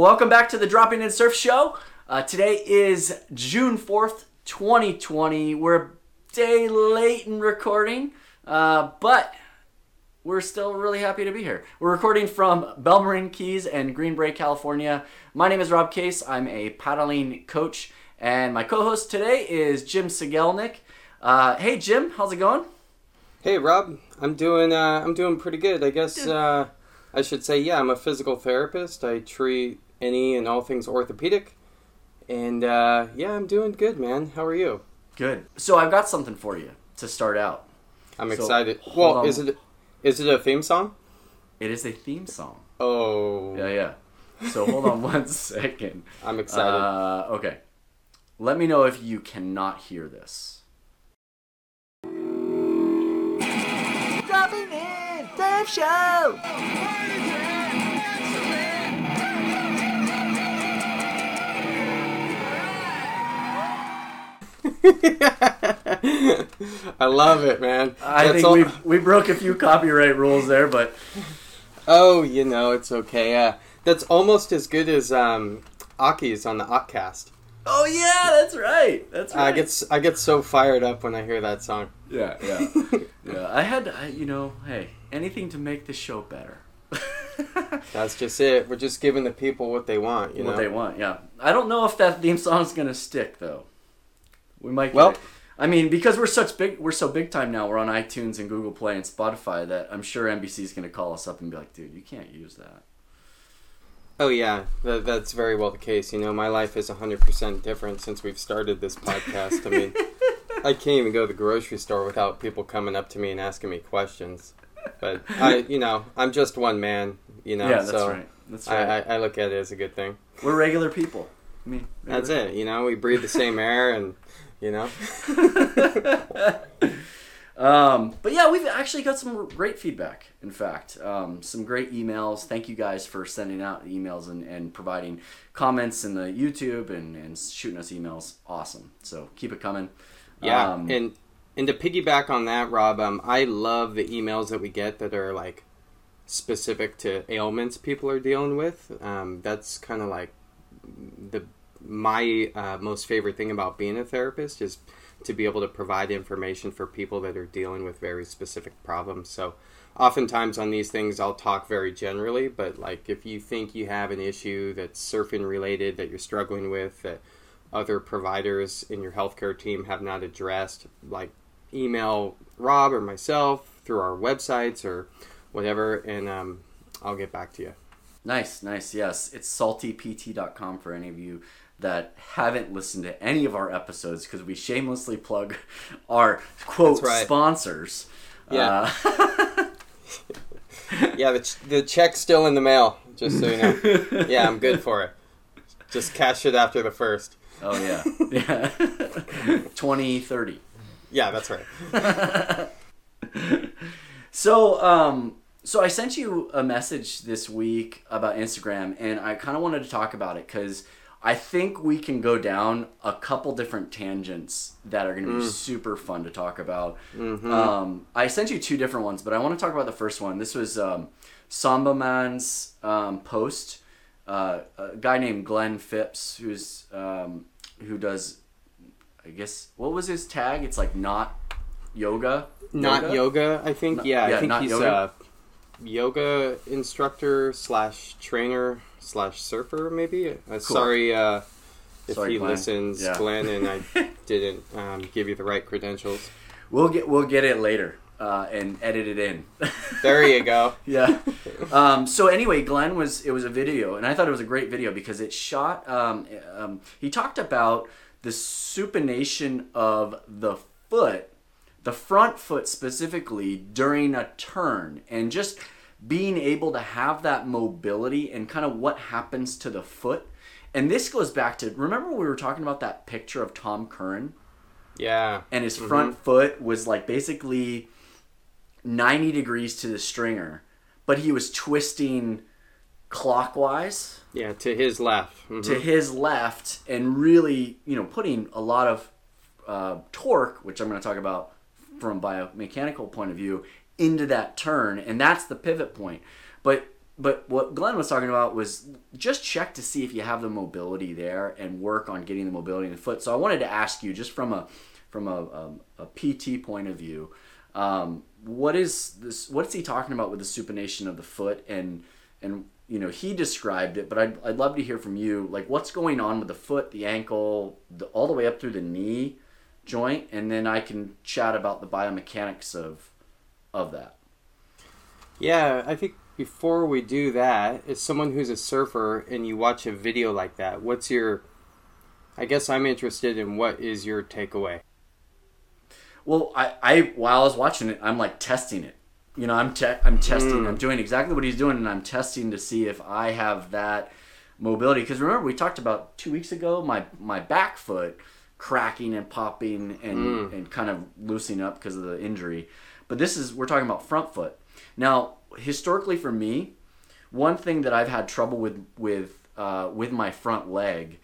Welcome back to the Dropping in Surf Show. Uh, today is June 4th, 2020. We're a day late in recording, uh, but we're still really happy to be here. We're recording from Bel Marin Keys and Green Bay, California. My name is Rob Case. I'm a paddling coach, and my co host today is Jim Sigelnik. Uh, hey, Jim, how's it going? Hey Rob, I'm doing uh, I'm doing pretty good. I guess uh, I should say yeah. I'm a physical therapist. I treat any and all things orthopedic, and uh, yeah, I'm doing good, man. How are you? Good. So, I've got something for you to start out. I'm So, excited. Well, on. is it is it a theme song? It is a theme song. Oh, Yeah, yeah. So, hold on one second. I'm excited. Uh, okay. Let me know if you cannot hear this. Dropping in, Surf Show! I love it, man. I That's think all- we we broke a few copyright rules there, but Oh, you know, it's okay. Yeah, that's almost as good as um, Aki's on the Otcast. oh yeah, that's right. That's right. I get I get so fired up when I hear that song. yeah, yeah, yeah. I had, I, you know, hey, anything to make the show better. That's just it. We're just giving the people what they want, you what know. they want. Yeah, I don't know if that theme song's gonna stick though. We might. Well- it. I mean, because we're such big, we're so big time now. We're on iTunes and Google Play and Spotify that I'm sure NBC's gonna call us up and be like, "Dude, you can't use that." Oh yeah, that, that's very well the case. You know, my life is hundred percent different since we've started this podcast. I mean, I can't even go to the grocery store without people coming up to me and asking me questions. But I, you know, I'm just one man. You know, yeah, that's so right. That's I, right. I, I look at it as a good thing. we're regular people. I mean, That's it. You know, we breathe the same air, and you know, um, but yeah, we've actually got some great feedback. In fact, um, some great emails. Thank you guys for sending out emails and, and providing comments in the YouTube and, and shooting us emails. Awesome. So keep it coming. yeah. Um, and and to piggyback on that, Rob, um, I love the emails that we get that are like specific to ailments people are dealing with. Um, that's kind of like the my uh, most favorite thing about being a therapist is to be able to provide information for people that are dealing with very specific problems. So oftentimes on these things I'll talk very generally, but like if you think you have an issue that's surfing related that you're struggling with that other providers in your healthcare team have not addressed, like email Rob or myself through our websites or whatever, and um, I'll get back to you. Nice, nice. Yes, it's saltypt.com for any of you that haven't listened to any of our episodes because we shamelessly plug our quote right. sponsors. Yeah. Uh, Yeah, the, ch- the check's still in the mail, just so you know. yeah, I'm good for it. Just cash it after the first. oh yeah, yeah. Twenty thirty. Yeah, that's right. So, um, so I sent you a message this week about Instagram, and I kind of wanted to talk about it because I think we can go down a couple different tangents that are going to be super fun to talk about. Um, I sent you two different ones, but I want to talk about the first one. This was um, Samba Man's um, post. Uh, a guy named Glenn Phipps, who's um, who does, I guess, what was his tag? It's like not yoga. Not yoga, I think. Not- yeah, yeah, I think not he's yoga. a yoga instructor slash trainer slash surfer, maybe. Uh, Sorry uh, if Sorry, he Glenn. listens, Yeah. Glenn, and I didn't um, give you the right credentials. We'll get we'll get it later uh, and edit it in. There you go. yeah. Um, so anyway, Glenn was it was a video, and I thought it was a great video because it shot. Um, um, he talked about the supination of the foot, the front foot specifically during a turn, and just being able to have that mobility and kind of what happens to the foot. And this goes back to remember we were talking about that picture of Tom Curren Yeah. and his front foot was like basically 90 degrees to the stringer, but he was twisting clockwise Yeah, to his left. Mhm. to his left and really, you know, putting a lot of uh, torque, which I'm going to talk about from biomechanical point of view, into that turn, and that's the pivot point. But but what Glenn was talking about was just check to see if you have the mobility there and work on getting the mobility in the foot. So I wanted to ask you, just from a from a, a, a PT point of view, um, what is this? What's he talking about with the supination of the foot and and you know he described it, but I'd, I'd love to hear from you. Like what's going on with the foot, the ankle, the, all the way up through the knee joint, and then I can chat about the biomechanics of of that. Yeah, I think before we do that, as someone who's a surfer and you watch a video like that, what's your I guess I'm interested in what is your takeaway? Well, I, I while I was watching it, I'm like testing it. You know, I'm te- I'm testing. Mm. I'm doing exactly what he's doing, and I'm testing to see if I have that mobility. Because remember, we talked about two weeks ago my my back foot cracking and popping and Mm. and kind of loosening up because of the injury. But this is we're talking about front foot. Now, historically for me, one thing that I've had trouble with with uh, with my front leg,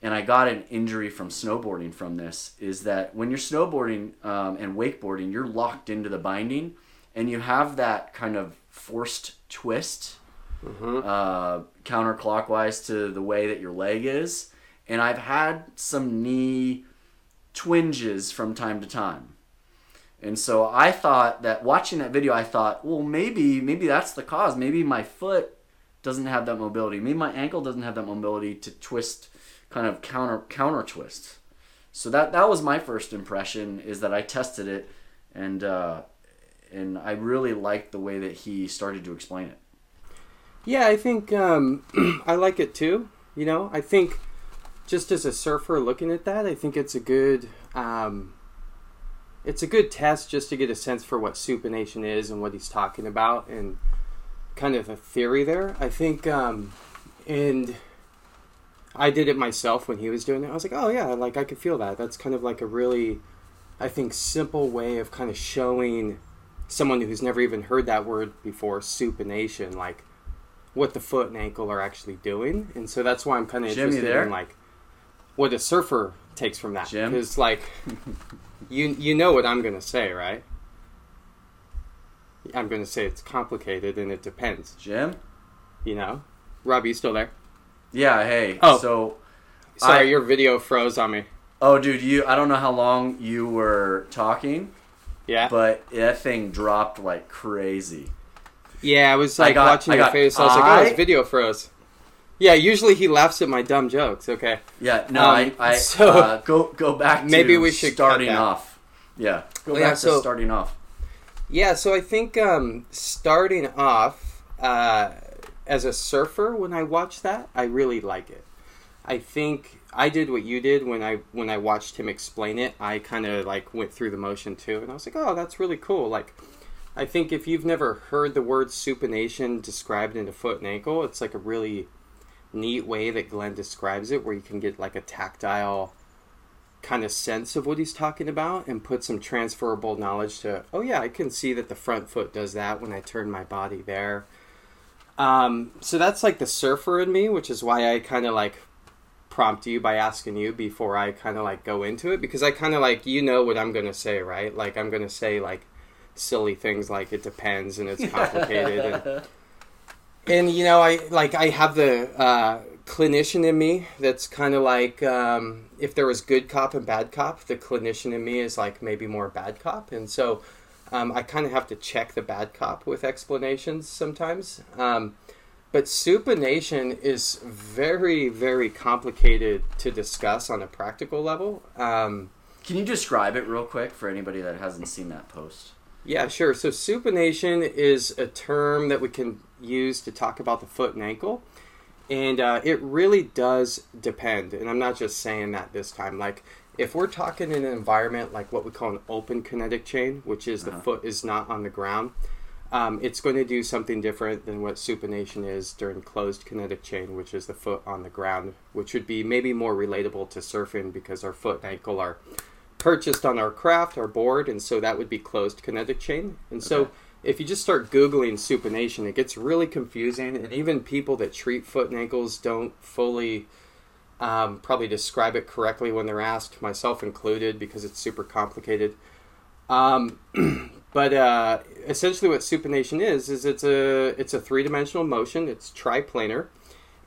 and I got an injury from snowboarding from this, is that when you're snowboarding um, and wakeboarding, you're locked into the binding, and you have that kind of forced twist uh, counterclockwise to the way that your leg is. And I've had some knee twinges from time to time. And so I thought that watching that video, I thought, well, maybe maybe that's the cause. Maybe my foot doesn't have that mobility. Maybe my ankle doesn't have that mobility to twist, kind of counter counter twist. So that that was my first impression is that I tested it, and uh, and I really liked the way that he started to explain it. Yeah, I think um, I like it too. You know, I think just as a surfer looking at that, I think it's a good um, it's a good test just to get a sense for what supination is and what he's talking about and kind of a theory there. I think um, and I did it myself when he was doing it. I was like, oh yeah, like I could feel that. That's kind of like a really I think simple way of kind of showing someone who's never even heard that word before supination like what the foot and ankle are actually doing, and so that's why I'm kind of Jim, you interested there? in like what a surfer takes from that. Jim? Because like you you know what I'm gonna say, right? I'm gonna say it's complicated and it depends. Jim? You know, Rob, you still there? Yeah. Hey. Oh. So. Sorry, I- your video froze on me. Oh, dude, you. I don't know how long you were talking, Yeah, but that thing dropped like crazy. yeah. I was I like got- watching I your got face. I was like, oh, I- his video froze. Yeah, usually he laughs at my dumb jokes. Okay. Yeah. No. Um, I. I so- uh, go go back. To Maybe we should starting off. Yeah. Go back yeah, to so- starting off. Yeah, so I think um, starting off uh, as a surfer, when I watch that, I really like it. I think I did what you did when I when I watched him explain it. I kind of like went through the motion too, and I was like, "Oh, that's really cool." Like, I think if you've never heard the word supination described in a foot and ankle, it's like a really neat way that Glenn describes it, where you can get like a tactile kind of sense of what he's talking about and put some transferable knowledge to oh yeah i can see that the front foot does that when i turn my body there. Um, so that's like the surfer in me which is why i kind of like prompt you by asking you before i kind of like go into it because i kind of like you know what i'm gonna say right? Like i'm gonna say like silly things like it depends and it's complicated and and you know i like i have the uh, clinician in me that's kind of like um, if there was good cop and bad cop the clinician in me is like maybe more bad cop and so um, i kind of have to check the bad cop with explanations sometimes um, but supination is very very complicated to discuss on a practical level um, Can you describe it real quick for anybody that hasn't seen that post? Yeah, sure. So supination is a term that we can use to talk about the foot and ankle. And uh, it really does depend. And I'm not just saying that this time. Like, if we're talking in an environment like what we call an open kinetic chain, which is the Uh-huh. foot is not on the ground, um, it's going to do something different than what supination is during closed kinetic chain, which is the foot on the ground, which would be maybe more relatable to surfing because our foot and ankle are purchased on our craft, our board, and so that would be closed kinetic chain. And so Okay. If you just start Googling supination, it gets really confusing, and even people that treat foot and ankles don't fully um, probably describe it correctly when they're asked, myself included, because it's super complicated. Um, but uh, essentially, what supination is is it's a it's a three dimensional motion. It's triplanar,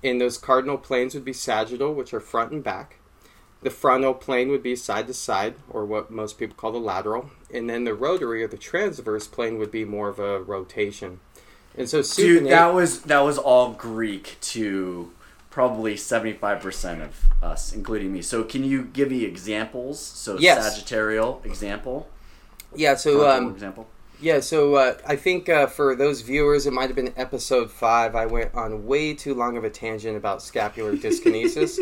and those cardinal planes would be sagittal, which are front and back. The frontal plane would be side to side, or what most people call the lateral, and then the rotary or the transverse plane would be more of a rotation. And so, Dude, that was that was all Greek to probably seventy five percent of us, including me. So can you give me examples? So Yes. Sagittarial example. yeah. So um, example. Yeah, so uh, I think uh, for those viewers, it might have been episode five. I went on way too long of a tangent about scapular dyskinesis.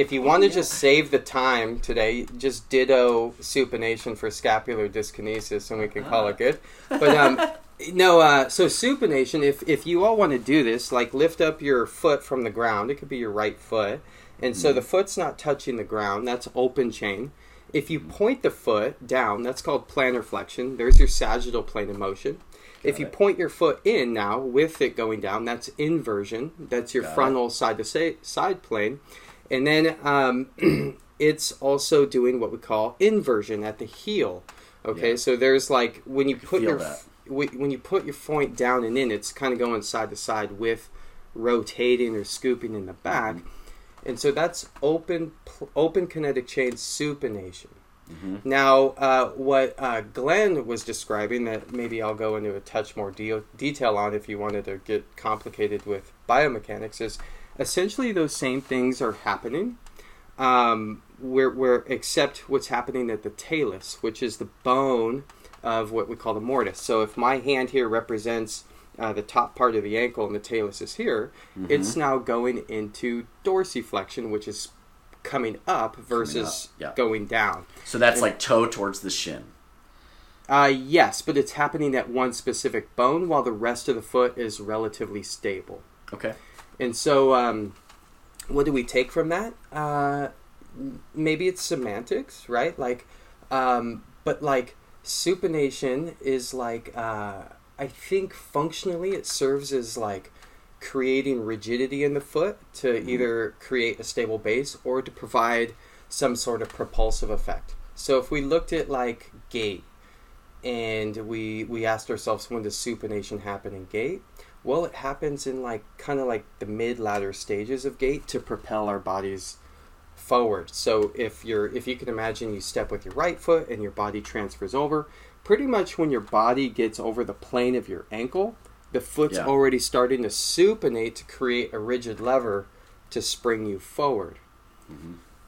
If you want to just save the time today, just ditto supination for scapular dyskinesis, and we can call it good. But um, no, uh, so supination. If if you all want to do this, like lift up your foot from the ground. It could be your right foot, and so the foot's not touching the ground. That's open chain. If you point the foot down, that's called plantar flexion. There's your sagittal plane of motion. If you it. point your foot in now with it going down, that's inversion. That's your Got it. frontal side to side plane. And then um, it's also doing what we call inversion at the heel. Okay, Yeah. so there's like when you put your that. when you put your point down and in, it's kind of going side to side with rotating or scooping in the back. Mm-hmm. And so that's open open kinetic chain supination. Mm-hmm. Now, uh, what uh, Glenn was describing, that maybe I'll go into a touch more de- detail on if you wanted to get complicated with biomechanics, is essentially those same things are happening, um, where, where except what's happening at the talus, which is the bone of what we call the mortise. So if my hand here represents uh, the top part of the ankle and the talus is here, it's now going into dorsiflexion, which is coming up versus yeah. going down. So that's like toe towards the shin. Uh, yes, but it's happening at one specific bone while the rest of the foot is relatively stable. Okay. And so, um, what do we take from that? Uh, maybe it's semantics, right? Like, um, but like supination is like, uh, I think functionally it serves as like creating rigidity in the foot to either create a stable base or to provide some sort of propulsive effect. So if we looked at like gait and we we asked ourselves when does supination happen in gait? Well, it happens in like kind of like the mid ladder stages of gait to propel our bodies forward. So if you're if you can imagine you step with your right foot and your body transfers over, pretty much when your body gets over the plane of your ankle, the foot's Yeah. already starting to supinate to create a rigid lever to spring you forward.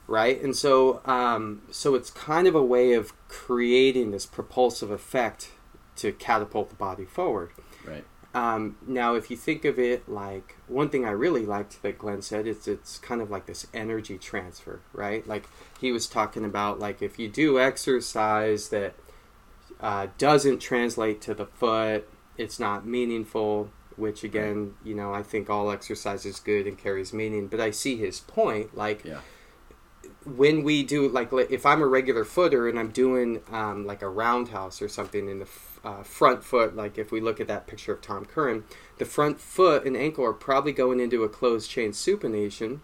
Right? And so um, so it's kind of a way of creating this propulsive effect to catapult the body forward. Right. Um, now, if you think of it like one thing I really liked that Glenn said is it's kind of like this energy transfer, right? Like he was talking about like if you do exercise that uh, doesn't translate to the foot, it's not meaningful. Which again, you know, I think all exercise is good and carries meaning. But I see his point. Like Yeah. When we do like if I'm a regular footer and I'm doing um, like a roundhouse or something in the f- uh, front foot, like if we look at that picture of Tom Curren, the front foot and ankle are probably going into a closed chain supination.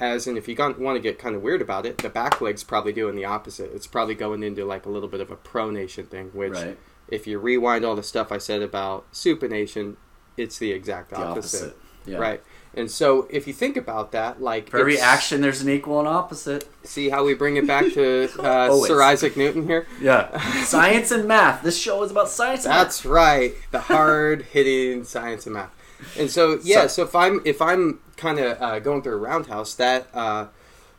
As in, if you want to get kind of weird about it, the back leg's probably doing the opposite. It's probably going into like a little bit of a pronation thing, which Right. if you rewind all the stuff I said about supination, it's the exact The opposite. opposite. Yeah. Right. And so if you think about that, like For every action, there's an equal and opposite. See how we bring it back to uh, Sir Isaac Newton here? Yeah. science and math. This show is about science. and math. That's right. The hard hitting science and math. And so yeah, so, So- if I'm if I'm kind of uh, going through a roundhouse, that uh,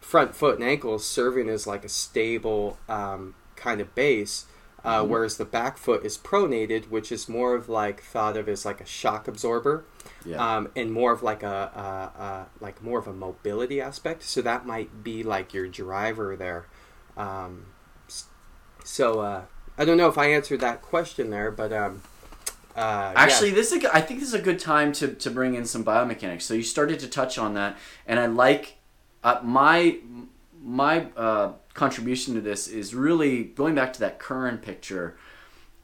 front foot and ankle is serving as like a stable um, kind of base. Uh, Mm-hmm. Whereas the back foot is pronated, which is more of like thought of as like a shock absorber, Yeah. um, and more of like a, a, a like more of a mobility aspect. So that might be like your driver there. Um, so uh, I don't know if I answered that question there, but um, uh, Actually, yeah. this is a, I think this is a good time to, to bring in some biomechanics. So you started to touch on that, and I like uh, my my uh, contribution to this is really going back to that Curren picture,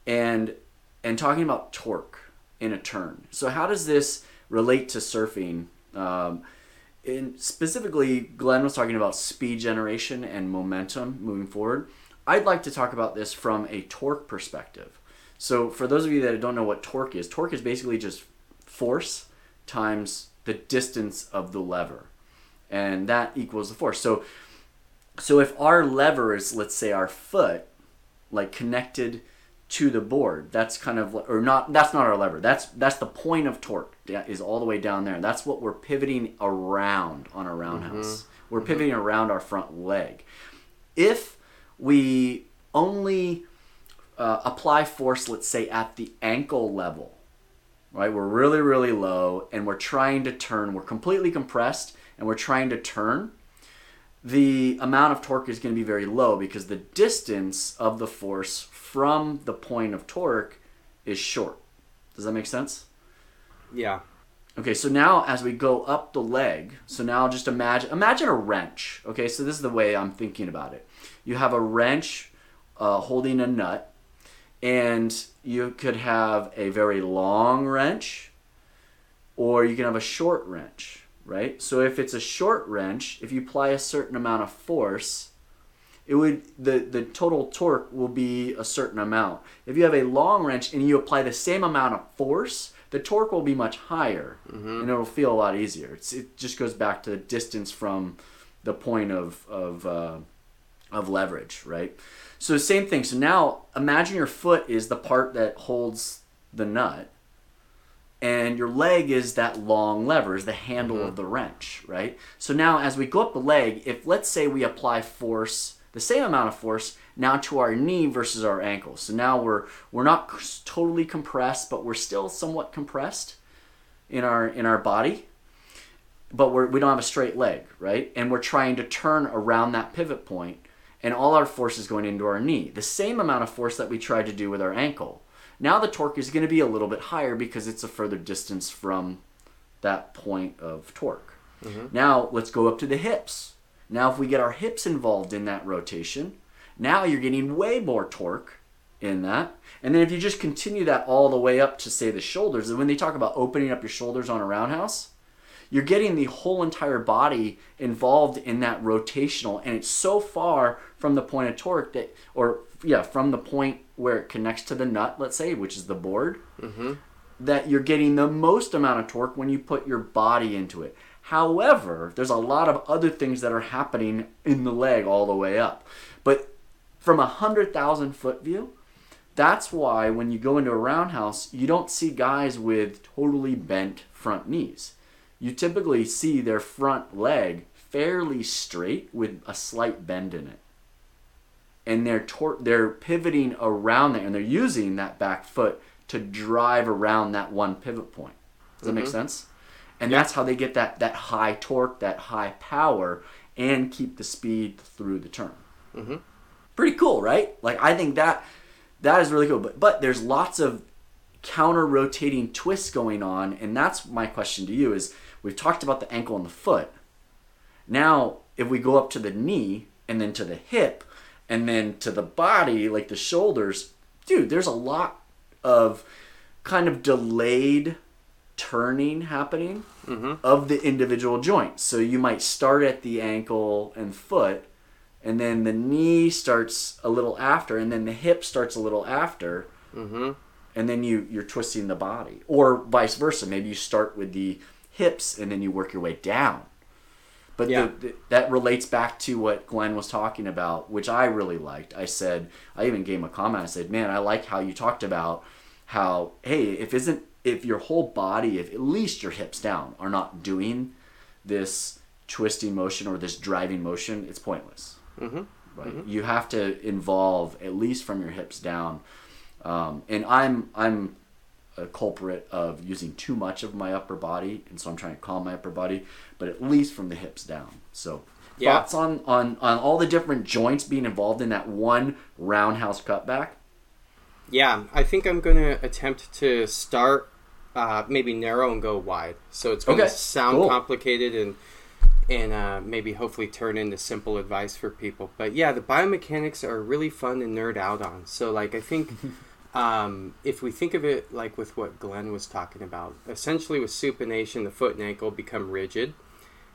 and and talking about torque in a turn. So how does this relate to surfing? Um, in specifically, Glenn was talking about speed generation and momentum moving forward. I'd like to talk about this from a torque perspective. So, for those of you that don't know what torque is, torque is basically just force times the distance of the lever, and that equals the force. So, so if our lever is, let's say, our foot, like connected to the board, that's kind of or not. That's not our lever. That's that's the point of torque. Is all the way down there. That's what we're pivoting around on a roundhouse. We're pivoting around our front leg. If we only uh, apply force, let's say at the ankle level, right? We're really, really low and we're trying to turn. We're completely compressed and we're trying to turn. The amount of torque is going to be very low because the distance of the force from the point of torque is short. Does that make sense? Yeah. Okay, so now as we go up the leg, so now just imagine imagine a wrench. Okay, so this is the way I'm thinking about it. You have a wrench uh, holding a nut, and you could have a very long wrench, or you can have a short wrench, right? So if it's a short wrench, if you apply a certain amount of force, it would the the total torque will be a certain amount. If you have a long wrench and you apply the same amount of force, the torque will be much higher and it'll feel a lot easier. It's, it just goes back to the distance from the point of of uh, of leverage, right? So same thing. So now imagine your foot is the part that holds the nut, and your leg is that long lever, is the handle of the wrench, right? So now as we go up the leg, if let's say we apply force, the same amount of force now to our knee versus our ankle. So now we're we're not totally compressed, but we're still somewhat compressed in our in our body but we're, we don't have a straight leg, right? And we're trying to turn around that pivot point, and all our force is going into our knee. The same amount of force that we tried to do with our ankle. Now the torque is going to be a little bit higher because it's a further distance from that point of torque. Mm-hmm. Now let's go up to the hips. Now if we get our hips involved in that rotation, now you're getting way more torque in that. And then if you just continue that all the way up to say the shoulders, and when they talk about opening up your shoulders on a roundhouse, you're getting the whole entire body involved in that rotational and it's so far from the point of torque that or yeah from the point where it connects to the nut let's say which is the board mm-hmm. that you're getting the most amount of torque when you put your body into it. However there's a lot of other things that are happening in the leg all the way up. But from a hundred thousand foot view that's why when you go into a roundhouse you don't see guys with totally bent front knees you typically see their front leg fairly straight with a slight bend in it. And they're tor- they're pivoting around there and they're using that back foot to drive around that one pivot point. Does that make sense? And that's how they get that that high torque, that high power and keep the speed through the turn. Mm-hmm. Pretty cool, right? Like I think that that is really cool. But but there's lots of counter rotating twists going on and that's my question to you is we've talked about the ankle and the foot now if we go up to the knee and then to the hip and then to the body like the shoulders dude there's a lot of kind of delayed turning happening mm-hmm. of the individual joints so you might start at the ankle and foot and then the knee starts a little after and then the hip starts a little after Mm-hmm. and then you you're twisting the body. Or vice versa maybe you start with the hips and then you work your way down. But Yeah. the, the, that relates back to what glenn was talking about which i really liked. I said i even gave him a comment. I said man i like how you talked about how hey if isn't if your whole body if at least your hips down are not doing this twisting motion or this driving motion it's pointless Mm-hmm. right? You have to involve at least from your hips down. Um, and I'm I'm a culprit of using too much of my upper body, and so I'm trying to calm my upper body, but at least from the hips down. So Yeah. thoughts on on on all the different joints being involved in that one roundhouse cutback? Yeah, I think I'm going to attempt to start uh, maybe narrow and go wide. So it's going to Okay, sound cool. complicated and and uh, maybe hopefully turn into simple advice for people. But yeah, the biomechanics are really fun to nerd out on. So like I think um, if we think of it like with what Glenn was talking about, essentially with supination, the foot and ankle become rigid.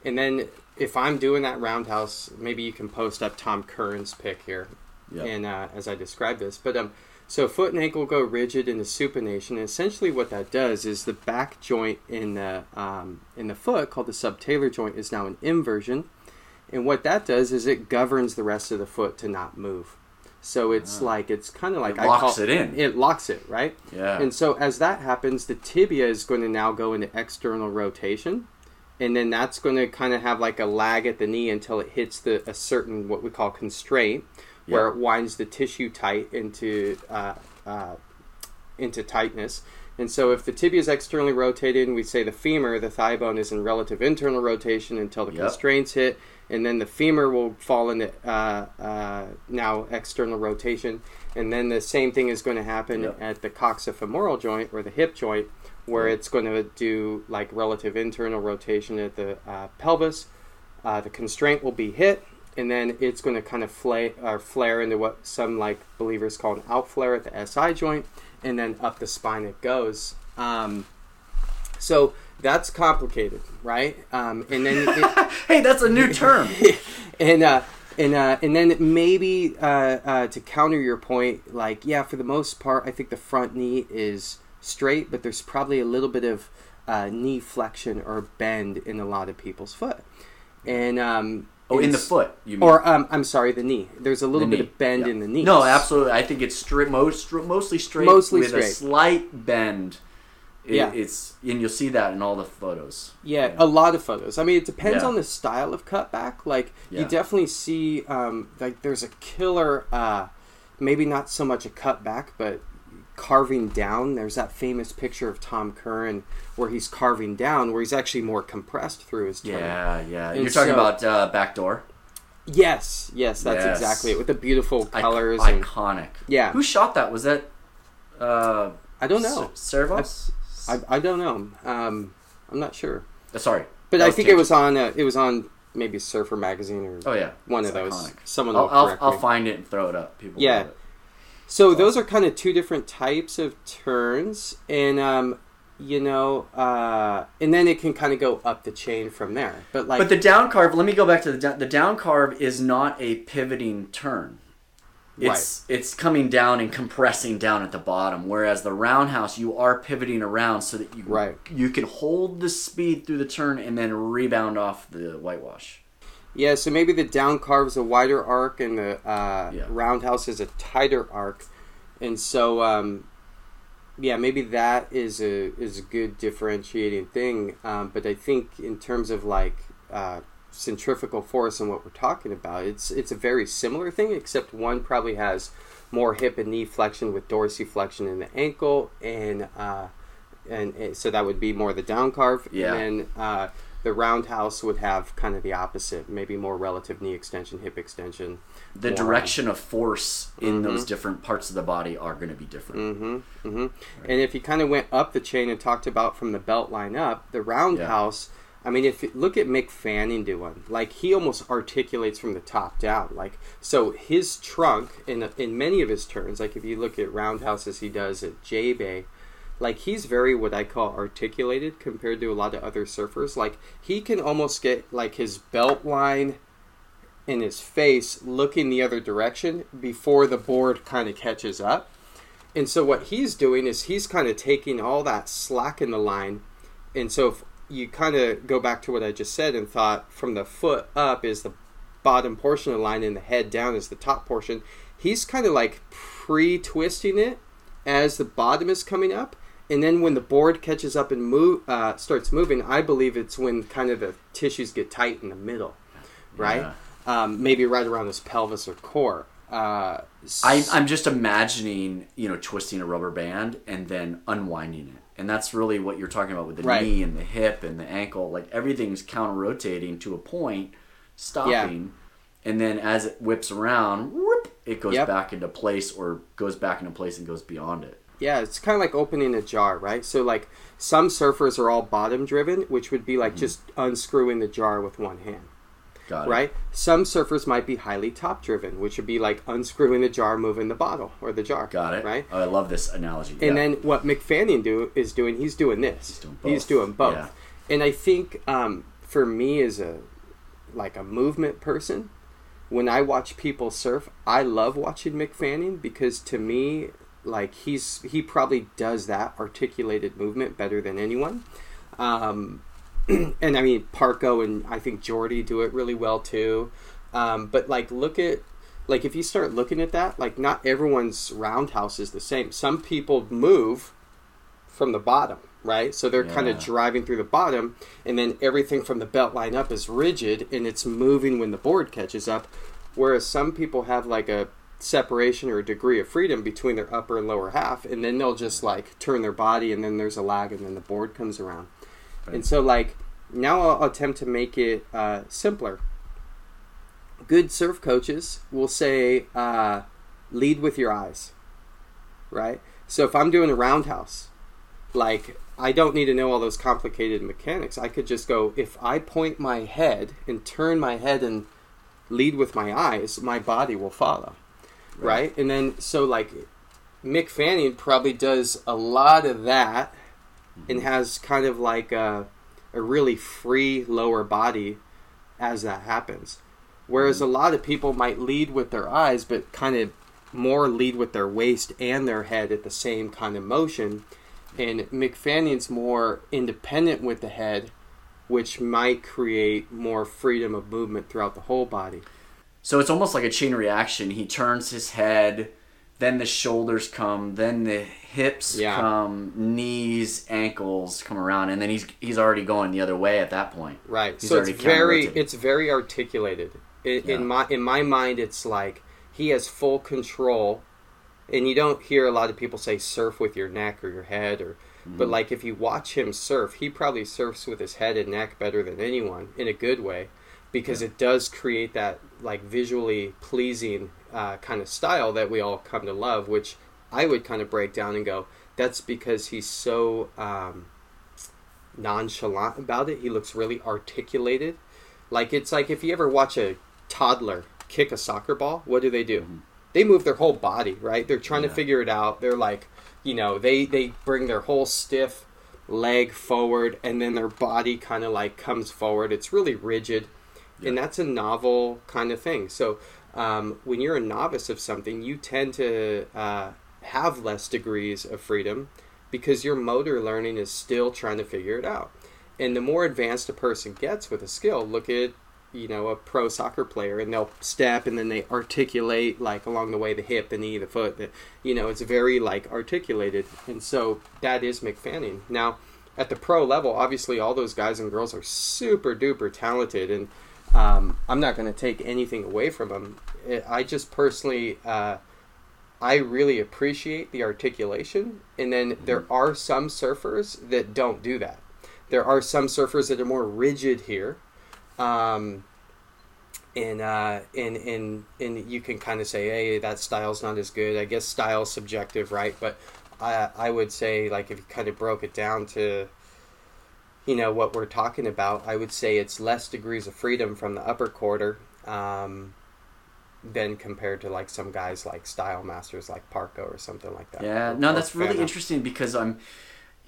And then if I'm doing that roundhouse, maybe you can post up Tom Curren's pick here. Yeah. and uh, as I describe this, but um, so foot and ankle go rigid in the supination. And essentially, what that does is the back joint in the um, in the foot, called the subtalar joint, is now an inversion. And what that does is it governs the rest of the foot to not move. So it's like it's kind of like. It locks it in. It locks it right. Yeah. And so as that happens, the tibia is going to now go into external rotation, and then that's going to kind of have like a lag at the knee until it hits the a certain what we call constraint, where it winds the tissue tight into uh, uh, into tightness. And so if the tibia is externally rotated, and we say the femur, the thigh bone is in relative internal rotation until the Yep. constraints hit, and then the femur will fall into uh, uh, now external rotation, and then the same thing is going to happen Yep. at the coxofemoral joint or the hip joint, where Yep. it's going to do like relative internal rotation at the uh, pelvis. Uh, the constraint will be hit, and then it's going to kind of flare or flare into what some like believers call an outflare at the SI joint, and then up the spine it goes. Um, so that's complicated, right? Um, and then it, hey, that's a new term. and uh, and uh, and then maybe uh, uh, to counter your point, like yeah, for the most part, I think the front knee is straight, but there's probably a little bit of uh, knee flexion or bend in a lot of people's foot, and um, Oh, in the foot, you mean? or um, I'm sorry, the knee. There's a little The bit knee, of bend yeah. in the knee. No, absolutely. I think it's straight, most, mostly straight, Mostly with a straight. slight bend. It- Yeah. it's and you'll see that in all the photos. Yeah, a lot of photos. I mean, it depends Yeah. on the style of cutback. Like Yeah. you definitely see, um, like there's a killer. Uh, maybe not so much a cutback, but carving down. There's that famous picture of Tom Curren where he's carving down, where he's actually more compressed through his turn. Yeah, yeah. And You're talking so- about uh, backdoor. Yes, yes, that's Yes. exactly it. With the beautiful colors and iconic. yeah, Who shot that? Was that? Uh, I don't know. Servais? I, I don't know. Um, I'm not sure, Uh, sorry, but I think it was on. Uh, it was on maybe Surfer magazine or Oh yeah, one It's of those. Someone I'll, I'll, I'll find it and throw it up. People. Yeah. So those are kind of two different types of turns, and um, you know, uh, and then it can kind of go up the chain from there. But like, But the down carve. Let me go back to the down. The down carve is not a pivoting turn. It's it's coming down and compressing down at the bottom. Whereas the roundhouse, you are pivoting around so that you Right. you can hold the speed through the turn and then rebound off the whitewash. Yeah, so maybe the down carve is a wider arc, and the uh, Yeah. roundhouse is a tighter arc, and so um, yeah, maybe that is a is a good differentiating thing. Um, but I think in terms of like uh, centrifugal force and what we're talking about, it's it's a very similar thing, except one probably has more hip and knee flexion with dorsiflexion in the ankle, and uh, and, and so that would be more the down carve, Yeah. and then uh, the roundhouse would have kind of the opposite, maybe more relative knee extension, hip extension. The More- direction of force in Mhm. those different parts of the body are going to be different. Mm-hmm. Mm-hmm. And if you kind of went up the chain and talked about from the belt line up, the roundhouse. I mean, if you look at Mick Fanning doing, like he almost articulates from the top down. Like so, his trunk in in many of his turns, like if you look at roundhouses he does at J Bay, like he's very what I call articulated compared to a lot of other surfers. Like he can almost get like his belt line in his face looking the other direction before the board kind of catches up. And so what he's doing is he's kind of taking all that slack in the line. And so if you kind of go back to what I just said and thought from the foot up is the bottom portion of the line and the head down is the top portion, he's kind of like pre-twisting it as the bottom is coming up. And then when the board catches up and move, uh, starts moving, I believe it's when kind of the tissues get tight in the middle, right? Yeah. Um, maybe right around his pelvis or core. Uh, I, I'm just imagining, you know, twisting a rubber band and then unwinding it. And that's really what you're talking about with the Right. knee and the hip and the ankle. Like everything's counter rotating to a point, stopping, and then as it whips around, whoop, it goes Yep. back into place or goes back into place and goes beyond it. Yeah, it's kind of like opening a jar, right? So like some surfers are all bottom driven, which would be like Mm-hmm. just unscrewing the jar with one hand, Got it. right? Some surfers might be highly top driven, which would be like unscrewing the jar, moving the bottle or the jar. Got it. Right. Oh, I love this analogy. And yeah. then what Mick Fanning do is doing, he's doing this. He's doing He's both. doing both. Yeah. And I think um, for me as a like a movement person, when I watch people surf, I love watching Mick Fanning because to me, like he's he probably does that articulated movement better than anyone. Um, and I mean Parko and I think Jordy do it really well too. Um, but like look at like if you start looking at that, like not everyone's roundhouse is the same. Some people move from the bottom, right? So they're kind of driving through the bottom, and then everything from the belt line up is rigid and it's moving when the board catches up. Whereas some people have like a separation or a degree of freedom between their upper and lower half, and then they'll just like turn their body, and then there's a lag, and then the board comes around. And so, like, now I'll attempt to make it uh, simpler. Good surf coaches will say, uh, lead with your eyes, right? So if I'm doing a roundhouse, like, I don't need to know all those complicated mechanics. I could just go, if I point my head and turn my head and lead with my eyes, my body will follow, right? And then, so like, Mick Fanning probably does a lot of that mm-hmm. and has kind of like a, a really free lower body as that happens. Whereas mm-hmm. a lot of people might lead with their eyes, but kind of more lead with their waist and their head at the same kind of motion. And Mick Fanning's more independent with the head, which might create more freedom of movement throughout the whole body. So it's almost like a chain reaction. He turns his head, then the shoulders come, then the hips Yeah. come, knees, ankles come around, and then he's he's already going the other way at that point. Right. He's so it's very it's very articulated. In, Yeah. in my in my mind, it's like he has full control, and you don't hear a lot of people say surf with your neck or your head, or Mm-hmm. but like if you watch him surf, he probably surfs with his head and neck better than anyone in a good way, because it does create that like visually pleasing uh, kind of style that we all come to love, which I would kind of break down and go, that's because he's so. Um, nonchalant about it. He looks really articulated. Like it's like if you ever watch a toddler kick a soccer ball, what do they do? They move their whole body, right? They're trying to figure it out. They're like, you know, they they bring their whole stiff leg forward and then their body kind of like comes forward. It's really rigid. And that's a novel kind of thing. So um, when you're a novice of something, you tend to uh, have less degrees of freedom because your motor learning is still trying to figure it out. And the more advanced a person gets with a skill, look at you know a pro soccer player, and they'll step and then they articulate like along the way the hip, the knee, the foot. The, you know, it's very like articulated, and so that is Mick Fanning. Now, at the pro level, obviously all those guys and girls are super duper talented, and um, I'm not going to take anything away from them. I just personally. Uh, I really appreciate the articulation, and then there are some surfers that don't do that. There are some surfers that are more rigid here, um, and uh, and and and you can kind of say, hey, that style's not as good. I guess style's subjective, right? But I I would say like if you kind of broke it down to you know what we're talking about, I would say it's less degrees of freedom from the upper quarter. Um, than compared to like some guys like style masters like Parko or something like that. Yeah, no, that's really interesting because I'm,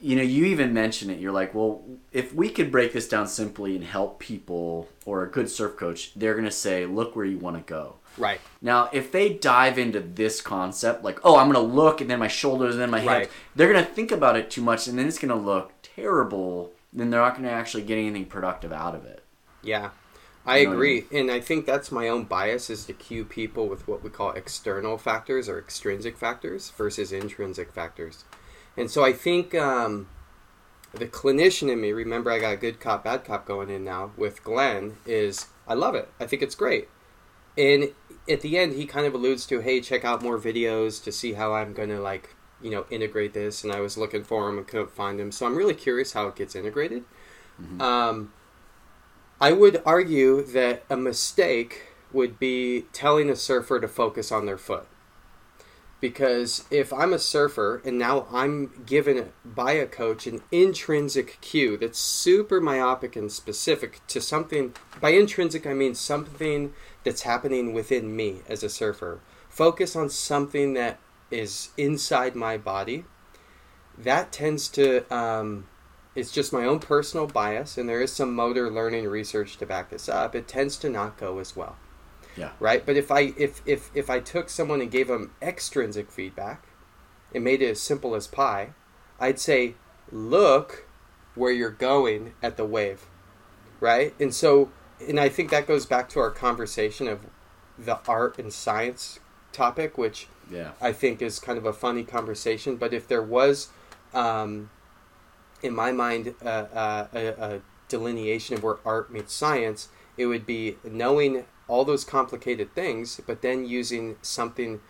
you know, you even mention it. You're like, well, if we could break this down simply and help people, or a good surf coach, they're gonna say, look where you want to go. Right. Now, if they dive into this concept, like, oh, I'm gonna look, and then my shoulders, and then my Right. hips, they're gonna think about it too much, and then it's gonna look terrible. Then they're not gonna actually get anything productive out of it. Yeah. I You know what I agree. And I think that's my own bias is to cue people with what we call external factors or extrinsic factors versus intrinsic factors. And so I think um, the clinician in me, remember I got a good cop, bad cop going in now with Glenn, is I love it. I think it's great. And at the end, he kind of alludes to, hey, check out more videos to see how I'm going to, like, you know, integrate this. And I was looking for him and couldn't find him. So I'm really curious how it gets integrated. Um, I would argue that a mistake would be telling a surfer to focus on their foot. Because if I'm a surfer and now I'm given by a coach an intrinsic cue that's super myopic and specific to something, by intrinsic I mean something that's happening within me as a surfer. Focus on something that is inside my body. That tends to um, it's just my own personal bias, and there is some motor learning research to back this up. It tends to not go as well. Yeah. Right. But if I if if if I took someone and gave them extrinsic feedback, and made it as simple as pi, I'd say, look where you're going at the wave, right? And so, and I think that goes back to our conversation of the art and science topic, which Yeah. I think is kind of a funny conversation. But if there was, um, in my mind, uh, uh, a, a delineation of where art meets science, it would be knowing all those complicated things, but then using something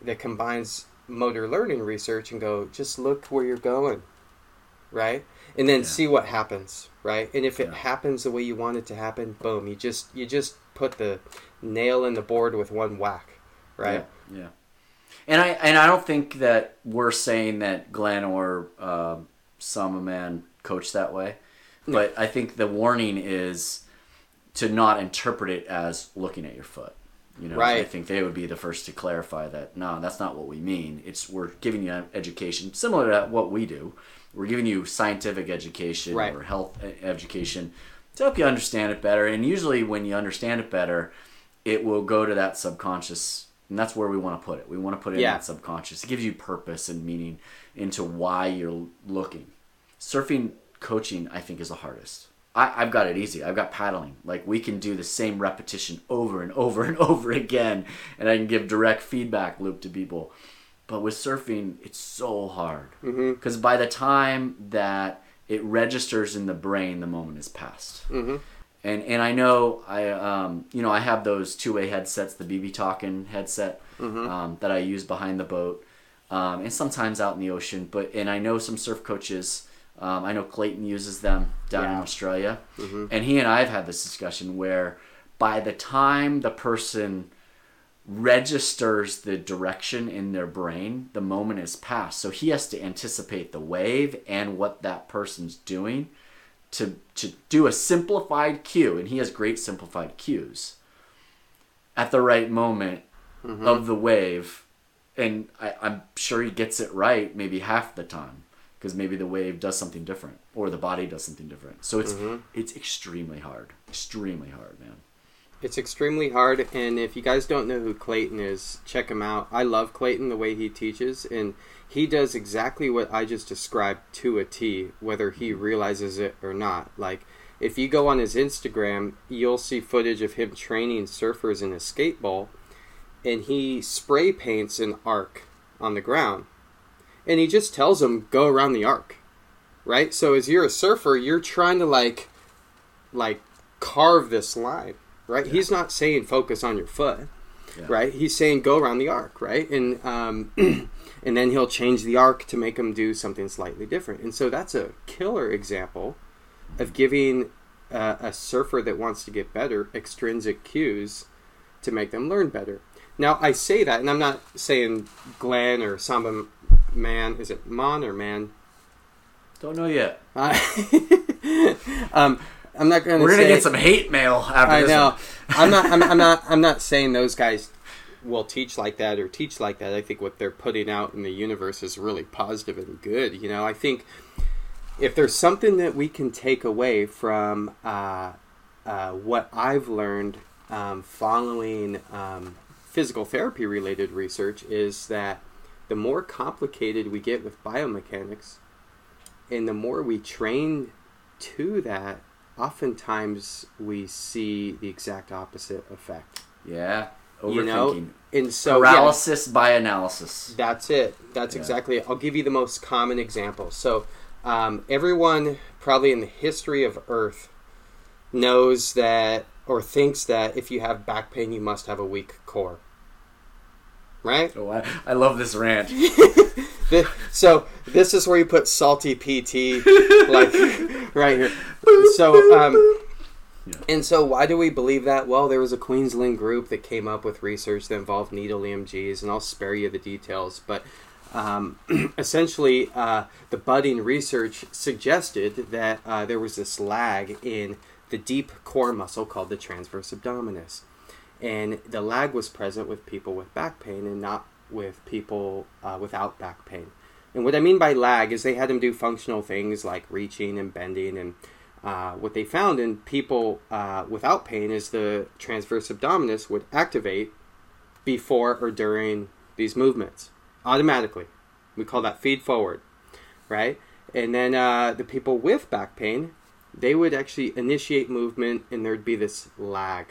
that combines motor learning research and go, just look where you're going, right? And then Yeah. see what happens, right? And if it Yeah. happens the way you want it to happen, boom, you just you just put the nail in the board with one whack, right? Yeah, yeah. And I and I don't think that we're saying that Glenn or uh, Sama Man coach that way, but I think the warning is to not interpret it as looking at your foot. You know, I think they would be the first to clarify that no, that's not what we mean. It's we're giving you an education similar to what we do. We're giving you scientific education Right. or health e- education to help you understand it better. And usually, when you understand it better, it will go to that subconscious, and that's where we want to put it. We want to put it Yeah. in that subconscious. It gives you purpose and meaning into why you're looking. Surfing coaching, I think, is the hardest. I, I've got it easy. I've got paddling. Like we can do the same repetition over and over and over again, and I can give direct feedback loop to people. But with surfing, it's so hard because by the time that it registers in the brain, the moment is past. Mm-hmm. And and I know I um you know I have those two way headsets, the BbTalkin headset um, that I use behind the boat, um, and sometimes out in the ocean. But and I know some surf coaches. Um, I know Clayton uses them down in Yeah. Australia, and he and I have had this discussion where by the time the person registers the direction in their brain, the moment is past. So he has to anticipate the wave and what that person's doing to to do a simplified cue, and he has great simplified cues at the right moment mm-hmm. of the wave, and I, I'm sure he gets it right maybe half the time because maybe the wave does something different or the body does something different. So it's mm-hmm. it's extremely hard, extremely hard, man. It's extremely hard, and if you guys don't know who Clayton is, check him out. I love Clayton the way he teaches, and he does exactly what I just described to a T, whether he realizes it or not. Like, if you go on his Instagram, you'll see footage of him training surfers in a skate ball, and he spray paints an arc on the ground, and he just tells them go around the arc, right? So as you're a surfer, you're trying to like, like carve this line right? He's not saying focus on your foot, Yeah. right? He's saying go around the arc, right? And um, and then he'll change the arc to make them do something slightly different. And so that's a killer example of giving uh, a surfer that wants to get better extrinsic cues to make them learn better. Now I say that, and I'm not saying Glenn or Samba Man. Is it Mon or Man? Don't know yet. Uh, um, I'm not going to. We're gonna say, get some hate mail after I this know. I'm not. I'm, I'm not. I'm not saying those guys will teach like that or teach like that. I think what they're putting out in the universe is really positive and good. You know, I think if there's something that we can take away from uh, uh, what I've learned um, following um, physical therapy related research is that the more complicated we get with biomechanics, and the more we train to that, oftentimes we see the exact opposite effect. Yeah, overthinking. You know, and so yeah, Paralysis by analysis. that's it. That's Yeah. exactly it. I'll give you the most common example. So, um, everyone probably in the history of Earth knows that or thinks that if you have back pain, you must have a weak core. Right? Oh, I, I love this rant. So this is where you put salty PT, like right here. So, um, Yeah. and so why do we believe that? Well, there was a Queensland group that came up with research that involved needle EMGs, and I'll spare you the details. But um, essentially, uh, the budding research suggested that uh, there was this lag in the deep core muscle called the transverse abdominis and the lag was present with people with back pain and not with people uh, without back pain. And what I mean by lag is they had them do functional things like reaching and bending and uh, what they found in people uh, without pain is the transverse abdominis would activate before or during these movements automatically. We call that feed forward, right? And then uh, the people with back pain, they would actually initiate movement and there'd be this lag.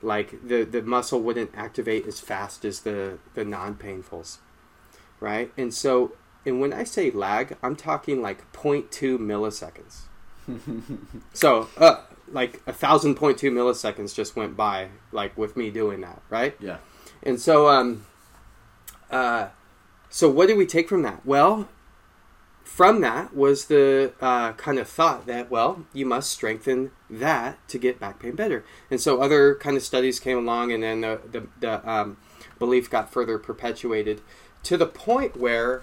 Like the, the muscle wouldn't activate as fast as the, the non painfuls, right? And so, and when I say lag, I'm talking like 0.2 milliseconds. so, uh, like a thousand point two milliseconds just went by, like with me doing that, right? Yeah. And so, um, uh, so what did we take from that? Well, from that was the uh, kind of thought that well, you must strengthen that to get back pain better. And so other kind of studies came along, and then the the, the um, belief got further perpetuated to the point where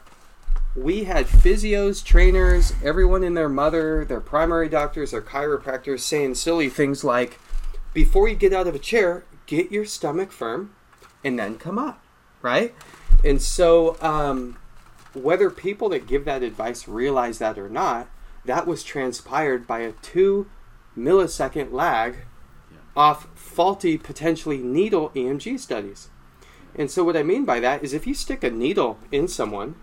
we had physios, trainers, everyone and their mother, their primary doctors, their chiropractors saying silly things like, before you get out of a chair, get your stomach firm and then come up, right? And so, um, whether people that give that advice realize that or not, that was transpired by a two millisecond lag Yeah. off faulty, potentially needle EMG studies. And so, what I mean by that is if you stick a needle in someone,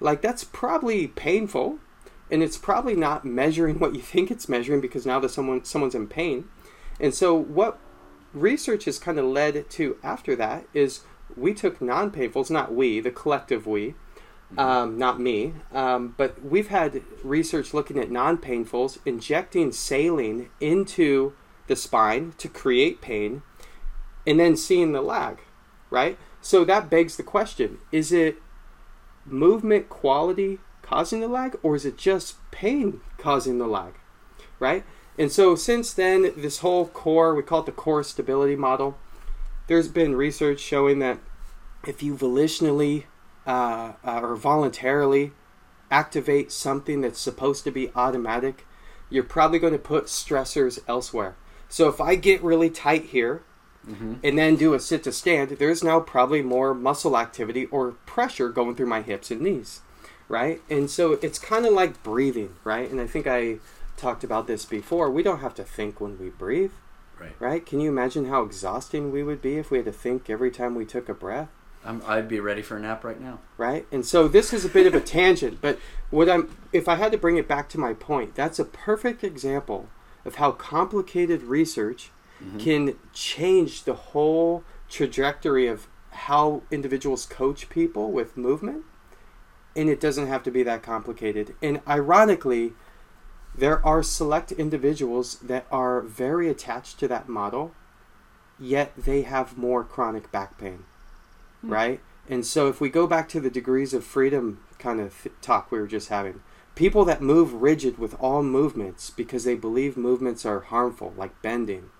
like that's probably painful and it's probably not measuring what you think it's measuring because now that someone someone's in pain. And so what research has kind of led to after that is we took non-painfuls, not we, the collective we, um, not me, um, but we've had research looking at non-painfuls injecting saline into the spine to create pain, and then seeing the lag, right? So that begs the question: Is it movement quality causing the lag, or is it just pain causing the lag, right? And so since then, this whole core, we call it the core stability model. There's been research showing that if you volitionally uh, uh, or voluntarily activate something that's supposed to be automatic, you're probably going to put stressors elsewhere. So if I get really tight here, Mm-hmm. and then do a sit to stand, there's now probably more muscle activity or pressure going through my hips and knees, right? And so it's kind of like breathing, right? And I think I talked about this before. We don't have to think when we breathe, Right. right? Can you imagine how exhausting we would be if we had to think every time we took a breath? I'm, I'd be ready for a nap right now. right? And so this is a bit of a tangent, but what I'm if I had to bring it back to my point, that's a perfect example of how complicated research Mm-hmm. can change the whole trajectory of how individuals coach people with movement. And it doesn't have to be that complicated. And ironically, there are select individuals that are very attached to that model, yet they have more chronic back pain hmm. right? And so if we go back to the degrees of freedom kind of th- talk we were just having, people that move rigid with all movements because they believe movements are harmful, like bending,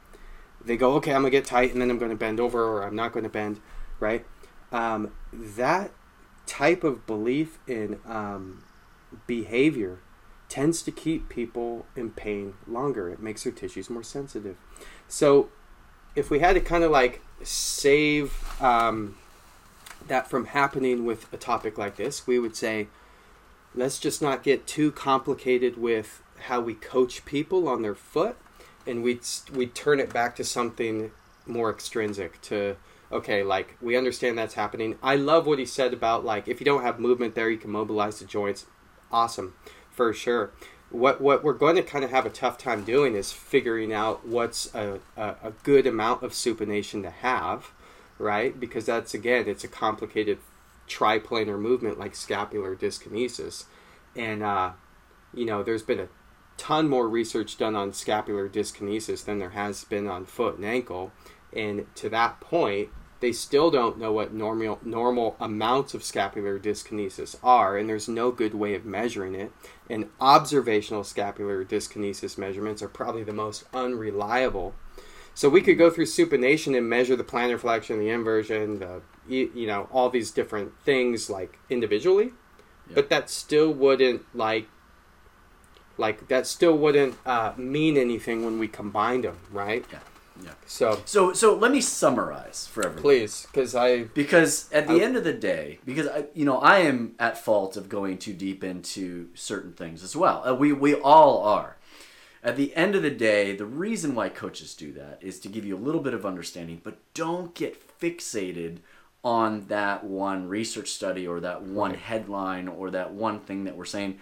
they go, okay, I'm gonna get tight and then I'm gonna bend over or I'm not gonna bend, right? Um, that type of belief in um, behavior tends to keep people in pain longer. It makes their tissues more sensitive. So if we had to kind of like save um, that from happening with a topic like this, we would say, let's just not get too complicated with how we coach people on their foot, and we we turn it back to something more extrinsic. To okay, like we understand that's happening. I love what he said about like if you don't have movement there, you can mobilize the joints. Awesome, for sure. What what we're going to kind of have a tough time doing is figuring out what's a, a, a good amount of supination to have right? Because that's again, it's a complicated triplanar movement like scapular dyskinesis, and uh, you know, there's been a ton more research done on scapular dyskinesis than there has been on foot and ankle, and to that point, they still don't know what normal normal amounts of scapular dyskinesis are, and there's no good way of measuring it. And observational scapular dyskinesis measurements are probably the most unreliable. So we could go through supination and measure the plantar flexion, the inversion, the you know all these different things like individually, but that still wouldn't like like that still wouldn't uh, mean anything when we combined them, right? Yeah. Yeah. So So so let me summarize for everyone. please, because I Because at the I- end of the day, because I, you know, I am at fault of going too deep into certain things as well. Uh, we we all are. at the end of the day, the reason why coaches do that is to give you a little bit of understanding, but don't get fixated on that one research study or that one Right. headline or that one thing that we're saying,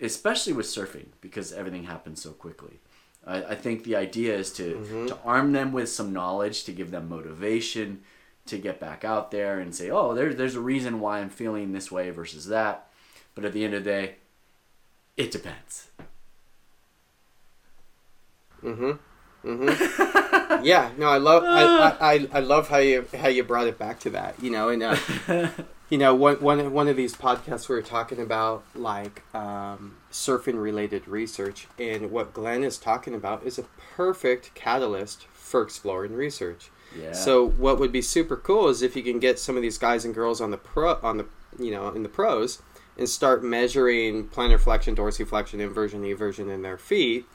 especially with surfing because everything happens so quickly. I, I think the idea is to, to arm them with some knowledge, to give them motivation, to get back out there and say, oh, there, there's a reason why I'm feeling this way versus that. But at the end of the day, it depends. Mm-hmm. Mm-hmm. yeah. No, I love. I, I, I love how you how you brought it back to that. You know, and uh, you know, one one one of these podcasts we were talking about like um, surfing related research, and what Glenn is talking about is a perfect catalyst for exploring research. Yeah. So what would be super cool is if you can get some of these guys and girls on the pro on the you know in the pros and start measuring plantar flexion, dorsiflexion, inversion, eversion in their feet,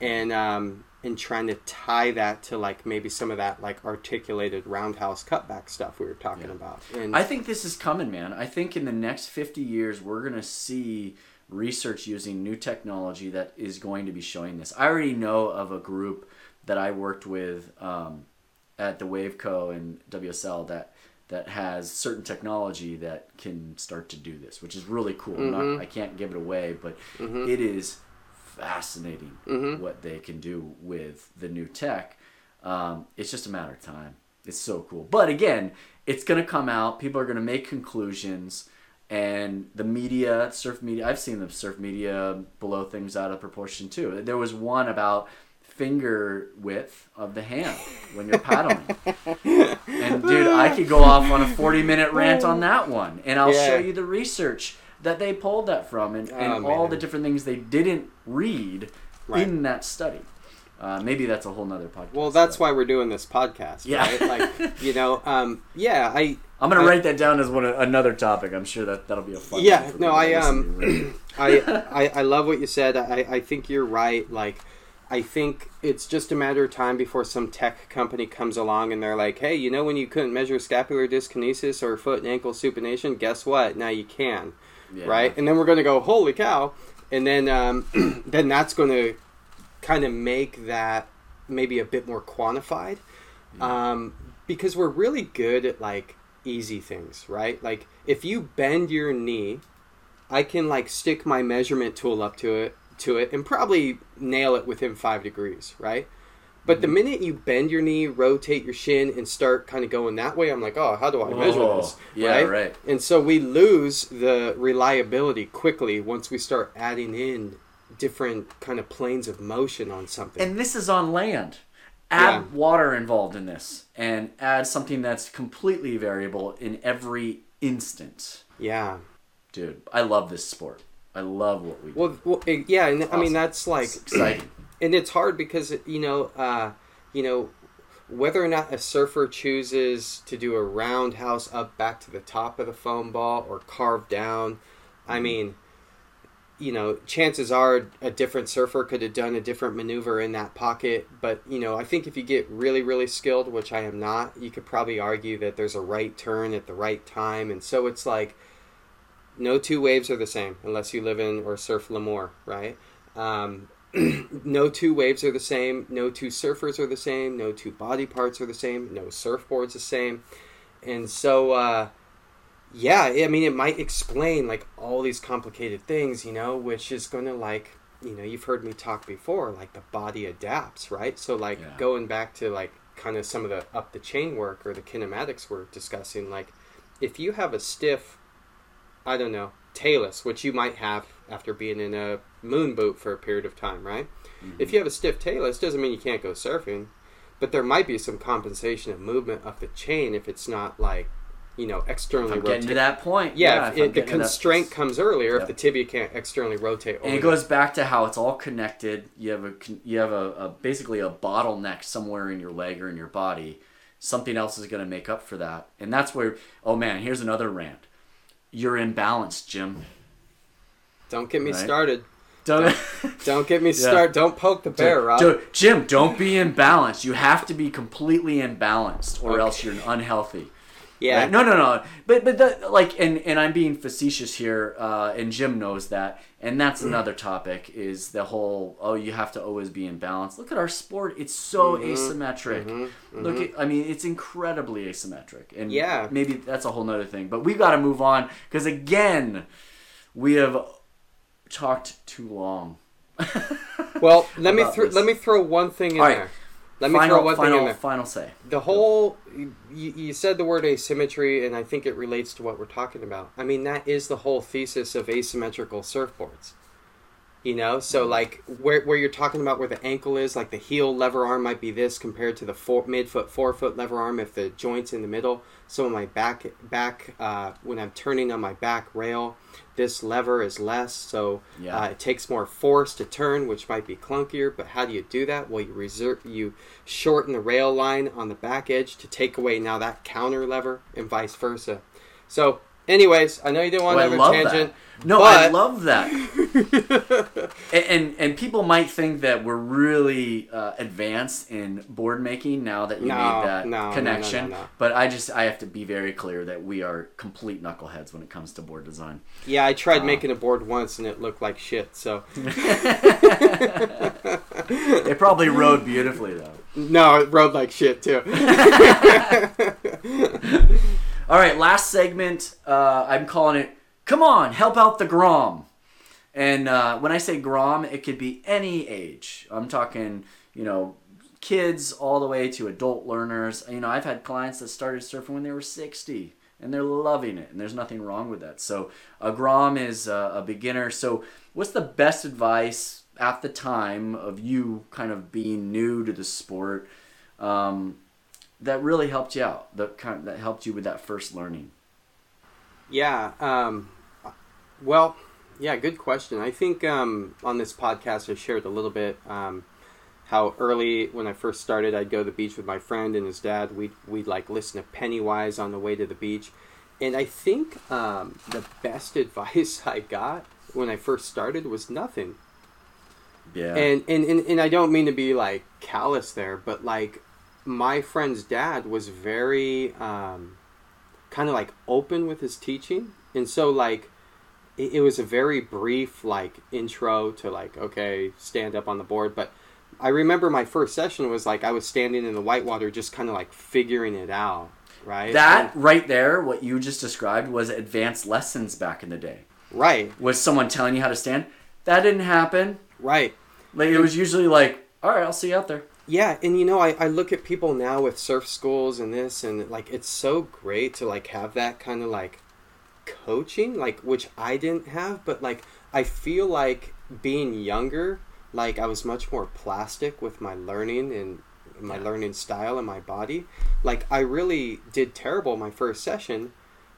and um, and trying to tie that to like maybe some of that like articulated roundhouse cutback stuff we were talking Yeah. about. And I think this is coming, man. I think in the next 50 years, we're going to see research using new technology that is going to be showing this. I already know of a group that I worked with um, at the Waveco and WSL that that has certain technology that can start to do this, which is really cool. I'm Mhm. Not, I can't give it away, but Mhm. it is fascinating Mhm. what they can do with the new tech. Um, it's just a matter of time. It's so cool. But again, it's going to come out. People are going to make conclusions. And the media, surf media, I've seen the surf media blow things out of proportion too. There was one about finger width of the hand when you're paddling. and dude, I could go off on a 40 minute rant on that one. And I'll Yeah. show you the research that they pulled that from and, and Oh, all the different things they didn't read Right. in that study. Uh, maybe that's a whole nother podcast. well, that's but- why we're doing this podcast, Yeah. right? Like you know, um, yeah, I I'm gonna I- write that down as one another topic. I'm sure that that'll be a fun. Yeah, no, I, um. I, I I love what you said. I, I think you're right. Like, I think it's just a matter of time before some tech company comes along and they're like, "Hey, you know when you couldn't measure scapular dyskinesis or foot and ankle supination? Guess what? Now you can." Yeah. Right? And then we're going to go, "Holy cow!" And then um, then that's going to kind of make that maybe a bit more quantified um, because we're really good at like easy things, right? Like if you bend your knee, I can like stick my measurement tool up to it to it and probably nail it within five degrees, right? But the minute you bend your knee, rotate your shin, and start kind of going that way, I'm like, oh, how do I measure Oh, this? yeah, right. And so we lose the reliability quickly once we start adding in different kind of planes of motion on something. And this is on land. Add Yeah. water involved in this, and add something that's completely variable in every instant. yeah. Dude, I love this sport. I love what we do. Well, well eh, yeah, and I mean that's like it's exciting. And it's hard because you know uh, you know whether or not a surfer chooses to do a roundhouse cutback to the top of the foam ball or carve down i mean you know chances are a different surfer could have done a different maneuver in that pocket. But you know i think if you get really really skilled which i am not you could probably argue that there's a right turn at the right time. And so it's like no two waves are the same unless you live in or surf Lemoore, right? Um, no two waves are the same. No two surfers are the same. No two body parts are the same. No surfboard's are the same. And so, uh, yeah, I mean, it might explain like all these complicated things, you know, which is going to like, you know, you've heard me talk before, like the body adapts, right? So, like, Yeah. going back to like kind of some of the up the chain work or the kinematics we're discussing, like, if you have a stiff I don't know, talus, which you might have after being in a moon boot for a period of time, right? Mm-hmm. If you have a stiff tail, talus, doesn't mean you can't go surfing, but there might be some compensation of movement of the chain if it's not like, you know, externally I'm getting to that point. Yeah, if if it, the to that- constraint comes earlier Yep. if the tibia can't externally rotate. and it goes back to how it's all connected. You have a you have a, a basically a bottleneck somewhere in your leg or in your body. Something else is going to make up for that, and that's where. Oh man, here's another rant. You're imbalanced, Jim. Don't get me Right. started. Don't. Don't get me started. Don't poke the bear, Rob. Dude, Jim, don't be imbalanced. You have to be completely imbalanced, or else you're unhealthy. Yeah. Right? No, no, no. But but the, like, and and I'm being facetious here, uh, and Jim knows that, and that's another topic is the whole oh you have to always be in balance. Look at our sport; it's so Mm-hmm. asymmetric. Look at, I mean, it's incredibly asymmetric, and Yeah. maybe that's a whole nother thing. But we got to move on because again, we have talked too long. Well, let me let me throw one thing in All right. there. Let me final, throw one final, thing in there. final say. The whole you, you said the word asymmetry, and I think it relates to what we're talking about. I mean, that is the whole thesis of asymmetrical surfboards. You know, so like where where you're talking about where the ankle is, like the heel lever arm might be this compared to the four, midfoot forefoot lever arm if the joints in the middle. So my back back uh, when I'm turning on my back rail, this lever is less, so Yeah. uh, it takes more force to turn, which might be clunkier. But how do you do that? Well, you reserve you shorten the rail line on the back edge to take away now that counter lever, and vice versa. So, anyways, I know you didn't want Oh, another tangent. that. No, I love that. and, and and people might think that we're really uh, advanced in board making now that you No, made that no, connection. no. But I just I have to be very clear that we are complete knuckleheads when it comes to board design. Yeah, I tried Uh. making a board once and it looked like shit. So It probably rode beautifully though. no, it rode like shit too. All right, last segment. Uh, I'm calling it "Come on, help out the Grom." And uh, when I say Grom, it could be any age. I'm talking, you know, kids all the way to adult learners. You know, I've had clients that started surfing when they were 60 and they're loving it, and there's nothing wrong with that. So, a Grom is a, a beginner. So, what's the best advice at the time of you kind of being new to the sport? Um, that really helped you out. That kind that helped you with that first learning. Yeah. Um, well, yeah, good question. I think um, on this podcast I shared a little bit um, how early when I first started, I'd go to the beach with my friend and his dad. We'd, we'd like listen to Pennywise on the way to the beach. And I think um, the best advice I got when I first started was nothing. Yeah. And, and, and, and I don't mean to be like callous there, but like my friend's dad was very um, kind of like open with his teaching. And so like it, it was a very brief like intro to like, okay, stand up on the board. But I remember my first session was like I was standing in the whitewater just kind of like figuring it out. Right. that right there, what you just described, was advanced lessons back in the day. Right. Was someone telling you how to stand? That didn't happen. Right. Like it was usually like, all right, I'll see you out there. Yeah, and you know, I, I look at people now with surf schools and this, and like it's so great to like have that kind of like coaching, like which I didn't have, but like I feel like being younger, like I was much more plastic with my learning and my Yeah. learning style and my body. Like I really did terrible my first session,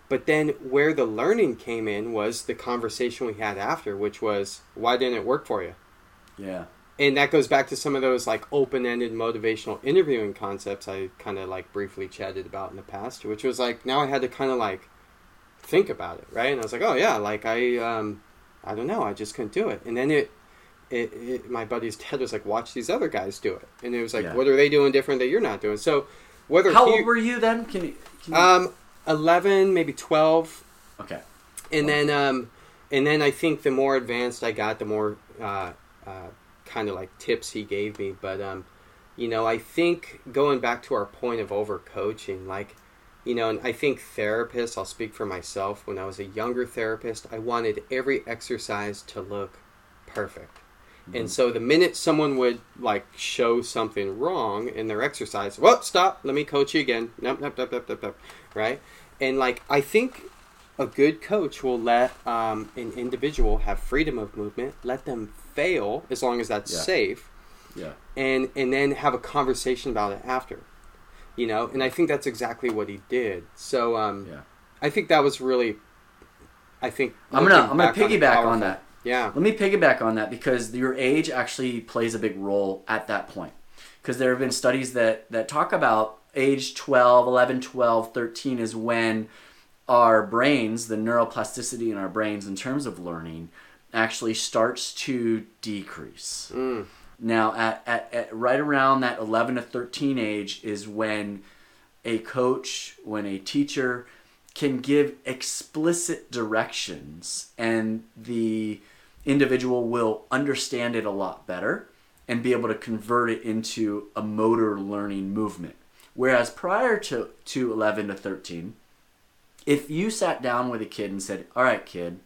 but then where the learning came in was the conversation we had after, which was why didn't it work for you? Yeah. And that goes back to some of those like open-ended motivational interviewing concepts I kind of like briefly chatted about in the past, which was like now I had to kind of like think about it, right? And I was like, oh yeah, like I um I don't know, I just couldn't do it. And then it it, it my buddy's Ted was like, watch these other guys do it, and it was like, Yeah. what are they doing different that you're not doing? So whether How he, old were you then? Can you? Can you um eleven, maybe twelve, okay. and then um and then I think the more advanced I got, the more uh, uh, kind of like tips he gave me. But um, you know, I think going back to our point of over coaching, like you know, and I think therapists. I'll speak for myself. When I was a younger therapist, I wanted every exercise to look perfect. And so the minute someone would like show something wrong in their exercise, well, stop. Let me coach you again. Nope, nope, nope, nope, nope, nope. Right? And like I think a good coach will let um, an individual have freedom of movement, let them fail as long as that's Yeah. safe, Yeah. and and then have a conversation about it after. You know, and I think that's exactly what he did. So um, Yeah. I think that was really, I think I'm gonna I'm gonna back on piggyback on that. Yeah. Let me piggyback on that because your age actually plays a big role at that point. Because there have been studies that, that talk about age 12, 11, 12, 13 is when our brains, the neuroplasticity in our brains in terms of learning, actually starts to decrease. Mm. Now, at, at, at right around that 11 to 13 age is when a coach, when a teacher can give explicit directions and the individual will understand it a lot better and be able to convert it into a motor learning movement. Whereas prior to, to 11 to 13, if you sat down with a kid and said, All right, kid,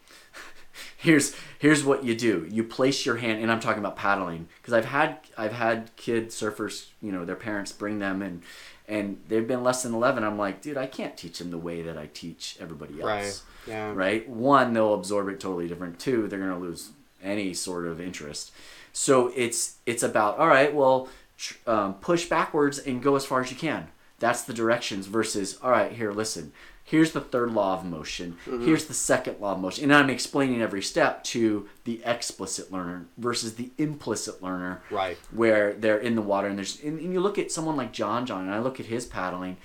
here's here's what you do. You place your hand and i'm talking about paddling because i've had i've had kid surfers you know their parents bring them and and they've been less than 11 i'm like dude i can't teach them the way that i teach everybody else. Right. Yeah. right? One they'll absorb it totally different. Two they're going to lose any sort of interest. So it's it's about all right well tr- um, push backwards and go as far as you can. That's the directions versus all right here listen here's the third law of motion. Mm-hmm. Here's the second law of motion. And i'm explaining every step to the explicit learner versus the implicit learner. Right. where they're in the water and there's and, and you look at someone like John John and I look at his paddling.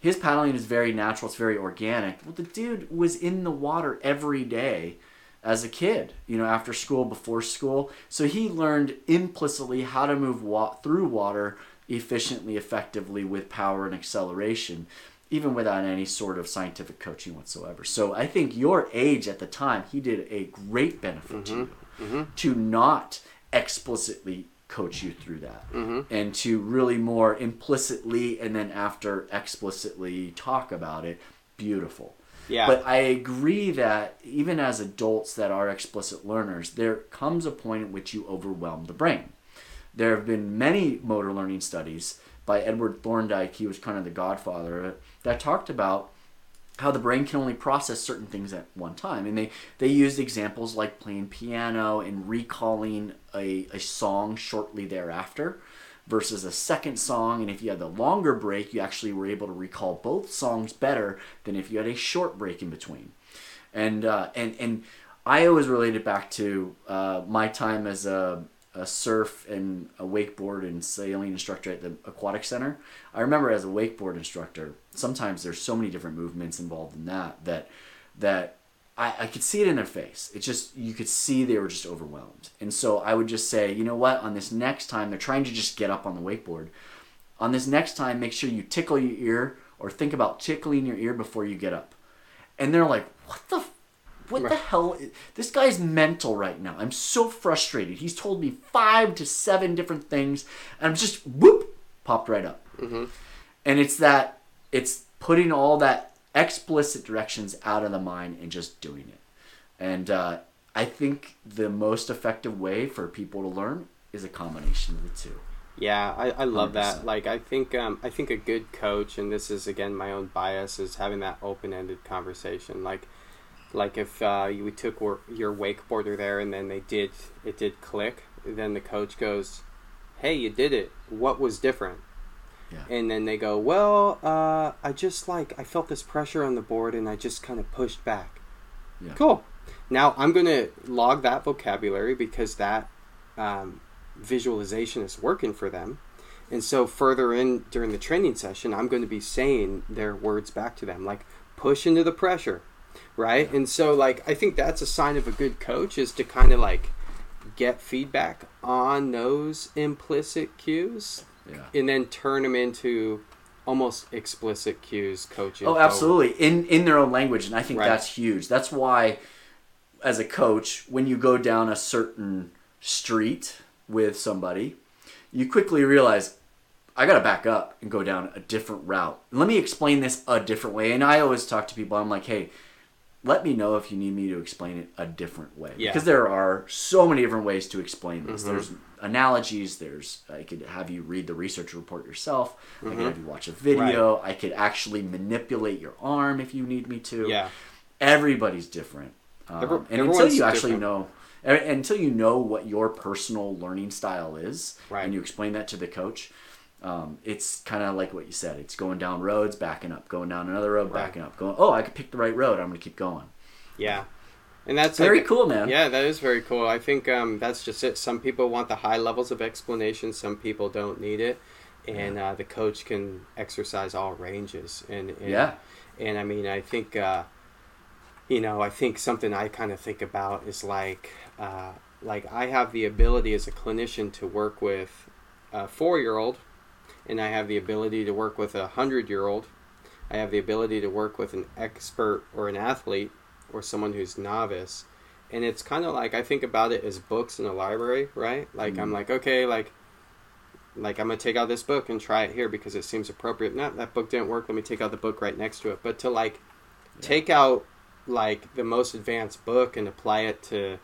His paddling is very natural. It's very organic. Well the dude was in the water every day as a kid you know after school before school. So he learned implicitly how to move wa- through water efficiently effectively with power and acceleration even without any sort of scientific coaching whatsoever. So i think your age at the time he did a great benefit to mm-hmm. you. Mm-hmm. To not explicitly coach you through that. Mm-hmm. And to really more implicitly and then after explicitly talk about it beautiful. Yeah. but i agree that even as adults that are explicit learners there comes a point at which you overwhelm the brain. There have been many motor learning studies by edward thorndike. He was kind of the godfather of it that talked about how the brain can only process certain things at one time. And they, they used examples like playing piano and recalling a, a song shortly thereafter versus a second song. And if you had the longer break, you actually were able to recall both songs better than if you had a short break in between. And, uh, and, and I always related back to uh, my time as a, a surf and a wakeboard and sailing instructor at the aquatic center. I remember as a wakeboard instructor, sometimes there's so many different movements involved in that that that I, I could see it in their face. It's just you could see they were just overwhelmed. And so I would just say, you know what, on this next time they're trying to just get up on the wakeboard. On this next time, make sure you tickle your ear or think about tickling your ear before you get up. And they're like, what the f- what the hell? This guy's mental right now. I'm so frustrated. He's told me five to seven different things, and I'm just whoop popped right up. Mm-hmm. And it's that it's putting all that explicit directions out of the mind and just doing it. And uh, I think the most effective way for people to learn is a combination of the two. Yeah, I, I love that. 100%. Like I think um, I think a good coach, and this is again my own bias, is having that open ended conversation. Like like if uh, you we took your wakeboarder there, and then they did it did click, then the coach goes, "Hey, you did it. What was different?" Yeah. And then they go, "Well, uh, I just like I felt this pressure on the board, and I just kind of pushed back." Yeah. Cool. Now I'm gonna log that vocabulary because that um, visualization is working for them. And so further in during the training session, I'm going to be saying their words back to them, like push into the pressure, right? And so like I think that's a sign of a good coach is to kind of like get feedback on those implicit cues Yeah. and then turn them into almost explicit cues coaching. Oh, absolutely. In in their own language, and I think Right. that's huge. That's why, as a coach, when you go down a certain street with somebody, you quickly realize I got to back up and go down a different route. Let me explain this a different way. And I always talk to people. I'm like, hey. Let me know if you need me to explain it a different way. Yeah. Because there are so many different ways to explain this. Mm-hmm. There's analogies. There's I could have you read the research report yourself. I Mm-hmm. could have you watch a video. I could actually manipulate your arm if you need me to. Yeah. Everybody's different. Um, Every- and until you actually different. know, until you know what your personal learning style is, Right. and you explain that to the coach, um, it's kind of like what you said. It's going down roads, backing up, going down another road, Right. backing up, going. Oh, I could pick the right road. I'm going to keep going. Yeah. And that's Very like- cool, man. Yeah, that is very cool. I think um, that's just it. Some people want the high levels of explanation. Some people don't need it, and uh, the coach can exercise all ranges. And, and Yeah. and I mean, I think uh, you know, I think something I kind of think about is like uh, like I have the ability as a clinician to work with a four year old, and I have the ability to work with a hundred year old, I have the ability to work with an expert or an athlete or someone who's novice. And it's kind of like I think about it as books in a library, right? Like I'm Mhm. like, okay, like like I'm gonna take out this book and try it here because it seems appropriate. Not that book didn't work. Let me take out the book right next to it. But to like take out like the most advanced book and apply it to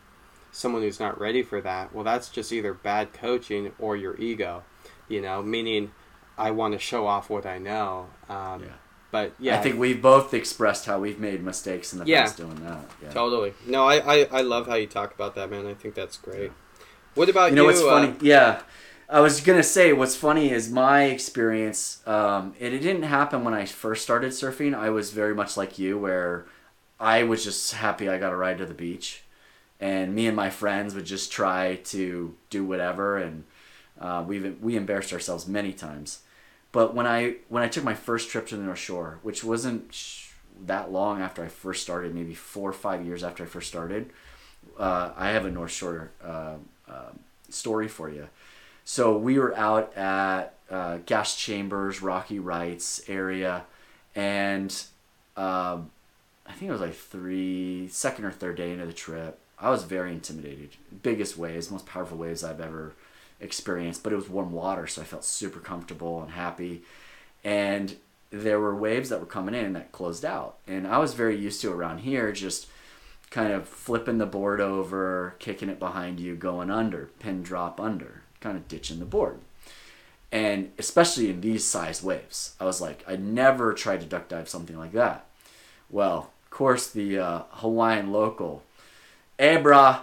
someone who's not ready for that. Well, that's just either bad coaching or your ego. You know, meaning I want to show off what I know. Um, Yeah. But yeah, I think we've both expressed how we've made mistakes in the Yeah. past doing that. Yeah. totally. No, I, I I love how you talk about that, man. I think that's great. What about You you? know what's uh, funny? Yeah. I was gonna say what's funny is my experience. Um, and it didn't happen when I first started surfing. I was very much like you, where I was just happy I got a ride to the beach, and me and my friends would just try to do whatever, and uh, we we embarrassed ourselves many times. But when I when I took my first trip to the North Shore, which wasn't sh- that long after I first started, maybe four or five years after I first started, uh, I have a North Shore uh, uh, story for you. So we were out at uh, Gas Chambers, Rocky Rights area, and um, I think it was like three, second or third day into the trip. I was very intimidated. Biggest waves, most powerful waves I've ever experienced, but it was warm water, so I felt super comfortable and happy. And there were waves that were coming in that closed out, and I was very used to around here just kind of flipping the board over, kicking it behind you, going under, pin drop under, kind of ditching the board. And especially in these size waves, I was like, I never tried to duck dive something like that. Well, of course, the uh, Hawaiian local, hey, brah,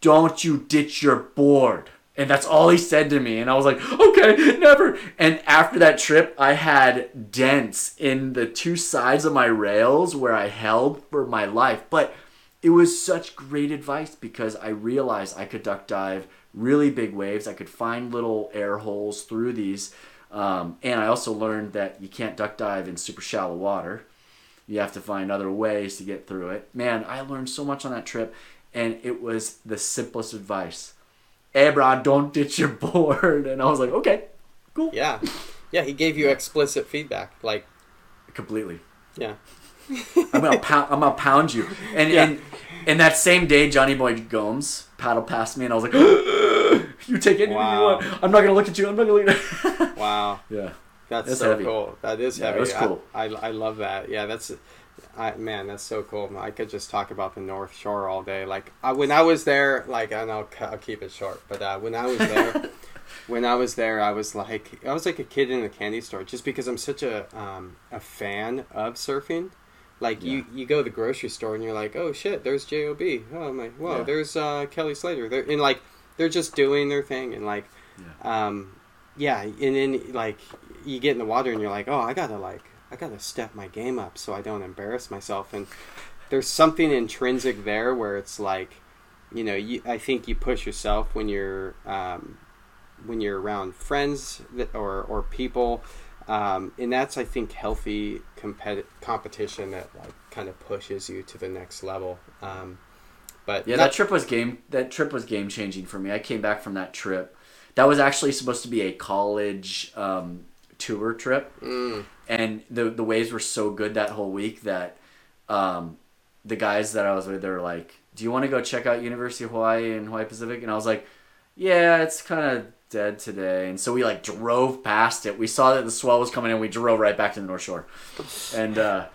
don't you ditch your board. And that's all he said to me. And I was like, okay, never. And after that trip, I had dents in the two sides of my rails where I held for my life. But it was such great advice because I realized I could duck dive really big waves. I could find little air holes through these. Um, and I also learned that you can't duck dive in super shallow water. You have to find other ways to get through it. Man, I learned so much on that trip, and it was the simplest advice. Hey, bro, don't ditch your board. And I was like, okay, cool. Yeah, yeah. He gave you explicit feedback. Like, Completely. yeah, I'm gonna pound. I'm gonna pound you. And Yeah. and and that same day, Johnny Boy Gomes paddled past me, and I was like, "You take anything Wow. you want. I'm not gonna look at you. I'm not gonna look." At wow. yeah. That's, That's so heavy. cool. That is Yeah, heavy. was cool. I, I, I love that. Yeah, that's, I man, that's so cool. I could just talk about the North Shore all day. Like I, when I was there, like and I'll, I'll keep it short. But uh, when I was there, when I was there, I was like I was like a kid in a candy store, just because I'm such a um, a fan of surfing. Like you, you go to the grocery store and you're like, oh shit, there's Job. Oh my, whoa, Yeah. there's uh, Kelly Slater. They're and like they're just doing their thing and like um, yeah, and then like you get in the water and you're like, oh, I gotta like, I gotta step my game up so I don't embarrass myself. And there's something intrinsic there where it's like, you know, you, I think you push yourself when you're um, when you're around friends that, or or people, um, and that's I think healthy competi- competition that like kind of pushes you to the next level. Um, but Yeah, not- that trip was game. That trip was game changing for me. I came back from that trip. That was actually supposed to be a college um, tour trip, Mm, and the the waves were so good that whole week that um, the guys that I was with, they were like, "Do you want to go check out University of Hawaii and Hawaii Pacific?" And I was like, "Yeah, it's kind of dead today." And so we like drove past it. We saw that the swell was coming in. We drove right back to the North Shore, and. Uh,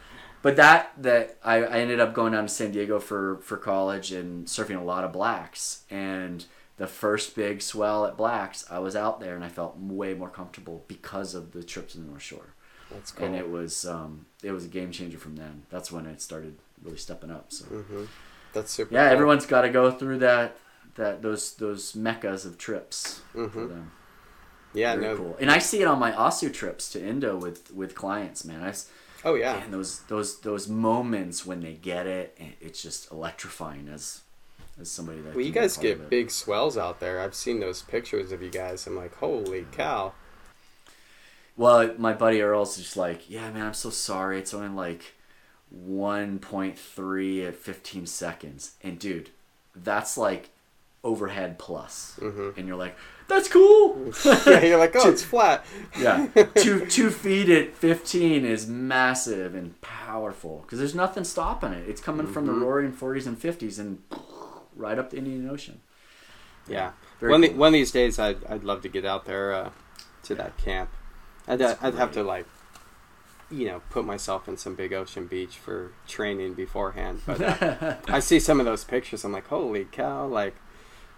but that that I, I ended up going down to San Diego for for college and surfing a lot of blacks and the first big swell at blacks I was out there and I felt way more comfortable because of the trip to the North Shore that's cool. and it was um, it was a game changer from then that's when it started really stepping up so hmm That's super. yeah cool. everyone's got to go through that that those those meccas of trips for Mhm. them Yeah, very no. cool and I see it on my Asu trips to Indo with with clients man I s- Oh yeah. and those those those moments when they get it, it's just electrifying as as somebody that. Well, you can be a guys get big swells out there. I've seen those pictures of you guys. I'm like, holy cow. Well, my buddy Earl's just like, yeah, man, I'm so sorry. It's only like 1.3 at 15 seconds, and dude, that's like overhead plus, Mhm. and you're like, that's cool. yeah, you're like, oh, it's flat. yeah, two two feet at fifteen is massive and powerful because there's nothing stopping it. It's coming from the Mm-hmm. roaring forties and fifties and right up the Indian Ocean. Yeah. Very one, cool. the, one of these days, I'd, I'd love to get out there uh, to that camp. I'd, That's I'd have to, like, you know, put myself in some big ocean beach for training beforehand. But uh, I see some of those pictures. I'm like, holy cow! Like,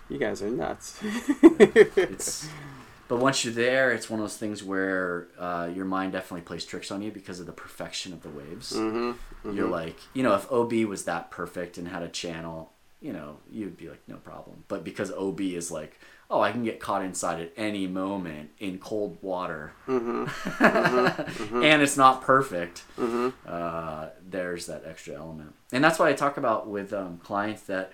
you guys are nuts. it's but once you're there it's one of those things where uh, your mind definitely plays tricks on you because of the perfection of the waves mm-hmm, you're like you know if ob was that perfect and had a channel you know you'd be like no problem. But because ob is like oh i can get caught inside at any moment in cold water. Mm-hmm, and it's not perfect. Mm-hmm. uh, there's that extra element. And that's why i talk about with um, clients that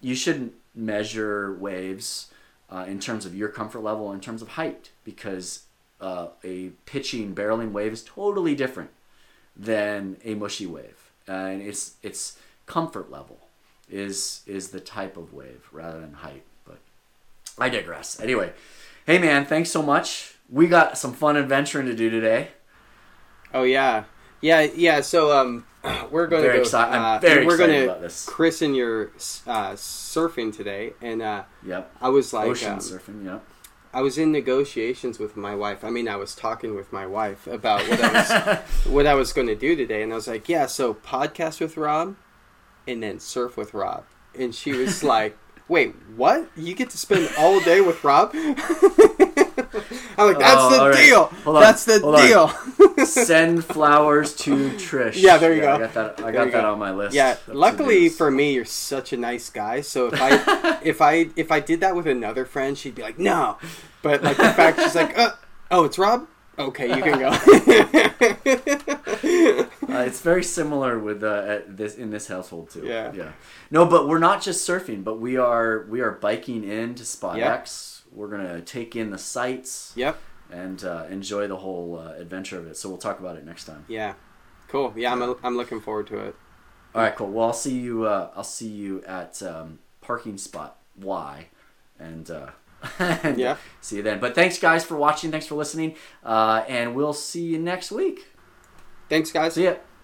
you shouldn't measure waves uh, in terms of your comfort level in terms of height because uh, a pitching barreling wave is totally different than a mushy wave. And it's it's comfort level is is the type of wave rather than height but i digress anyway hey man thanks so much we got some fun adventuring to do today Oh yeah, yeah, yeah. So um, we're going Very to go. exci- uh, very we're excited about this. christen your uh, surfing today, and uh, yep I was like, ocean um, surfing yep I was in negotiations with my wife. I mean, I was talking with my wife about what I was what I was going to do today, and I was like, "Yeah, so podcast with Rob, and then surf with Rob." And she was like, "Wait, what? You get to spend all day with Rob?" I'm like, "That's Oh, the right. deal. Hold on. That's the Hold deal." Send flowers to Trish. Yeah, there you I go. I got that. I There got that go. on my list. Yeah, of luckily for me, you're such a nice guy. So if I if I if I did that with another friend, she'd be like, "No," but like the fact she's like, uh, "Oh, it's Rob." Okay, you can go. Uh, it's very similar with uh, at this in this household too. Yeah. yeah. No, but we're not just surfing, but we are we are biking into Spot Yep. X. We're gonna take in the sights yep. and uh, enjoy the whole uh, adventure of it. So we'll talk about it next time. Yeah. Cool. Yeah, I'm I'm looking forward to it. All right, cool. Well, I'll see you. Uh, I'll see you at um, parking spot Y, and. Uh, and, Yeah. See you then. But thanks, guys, for watching. Thanks for listening. Uh, and we'll see you next week. Thanks, guys. See ya.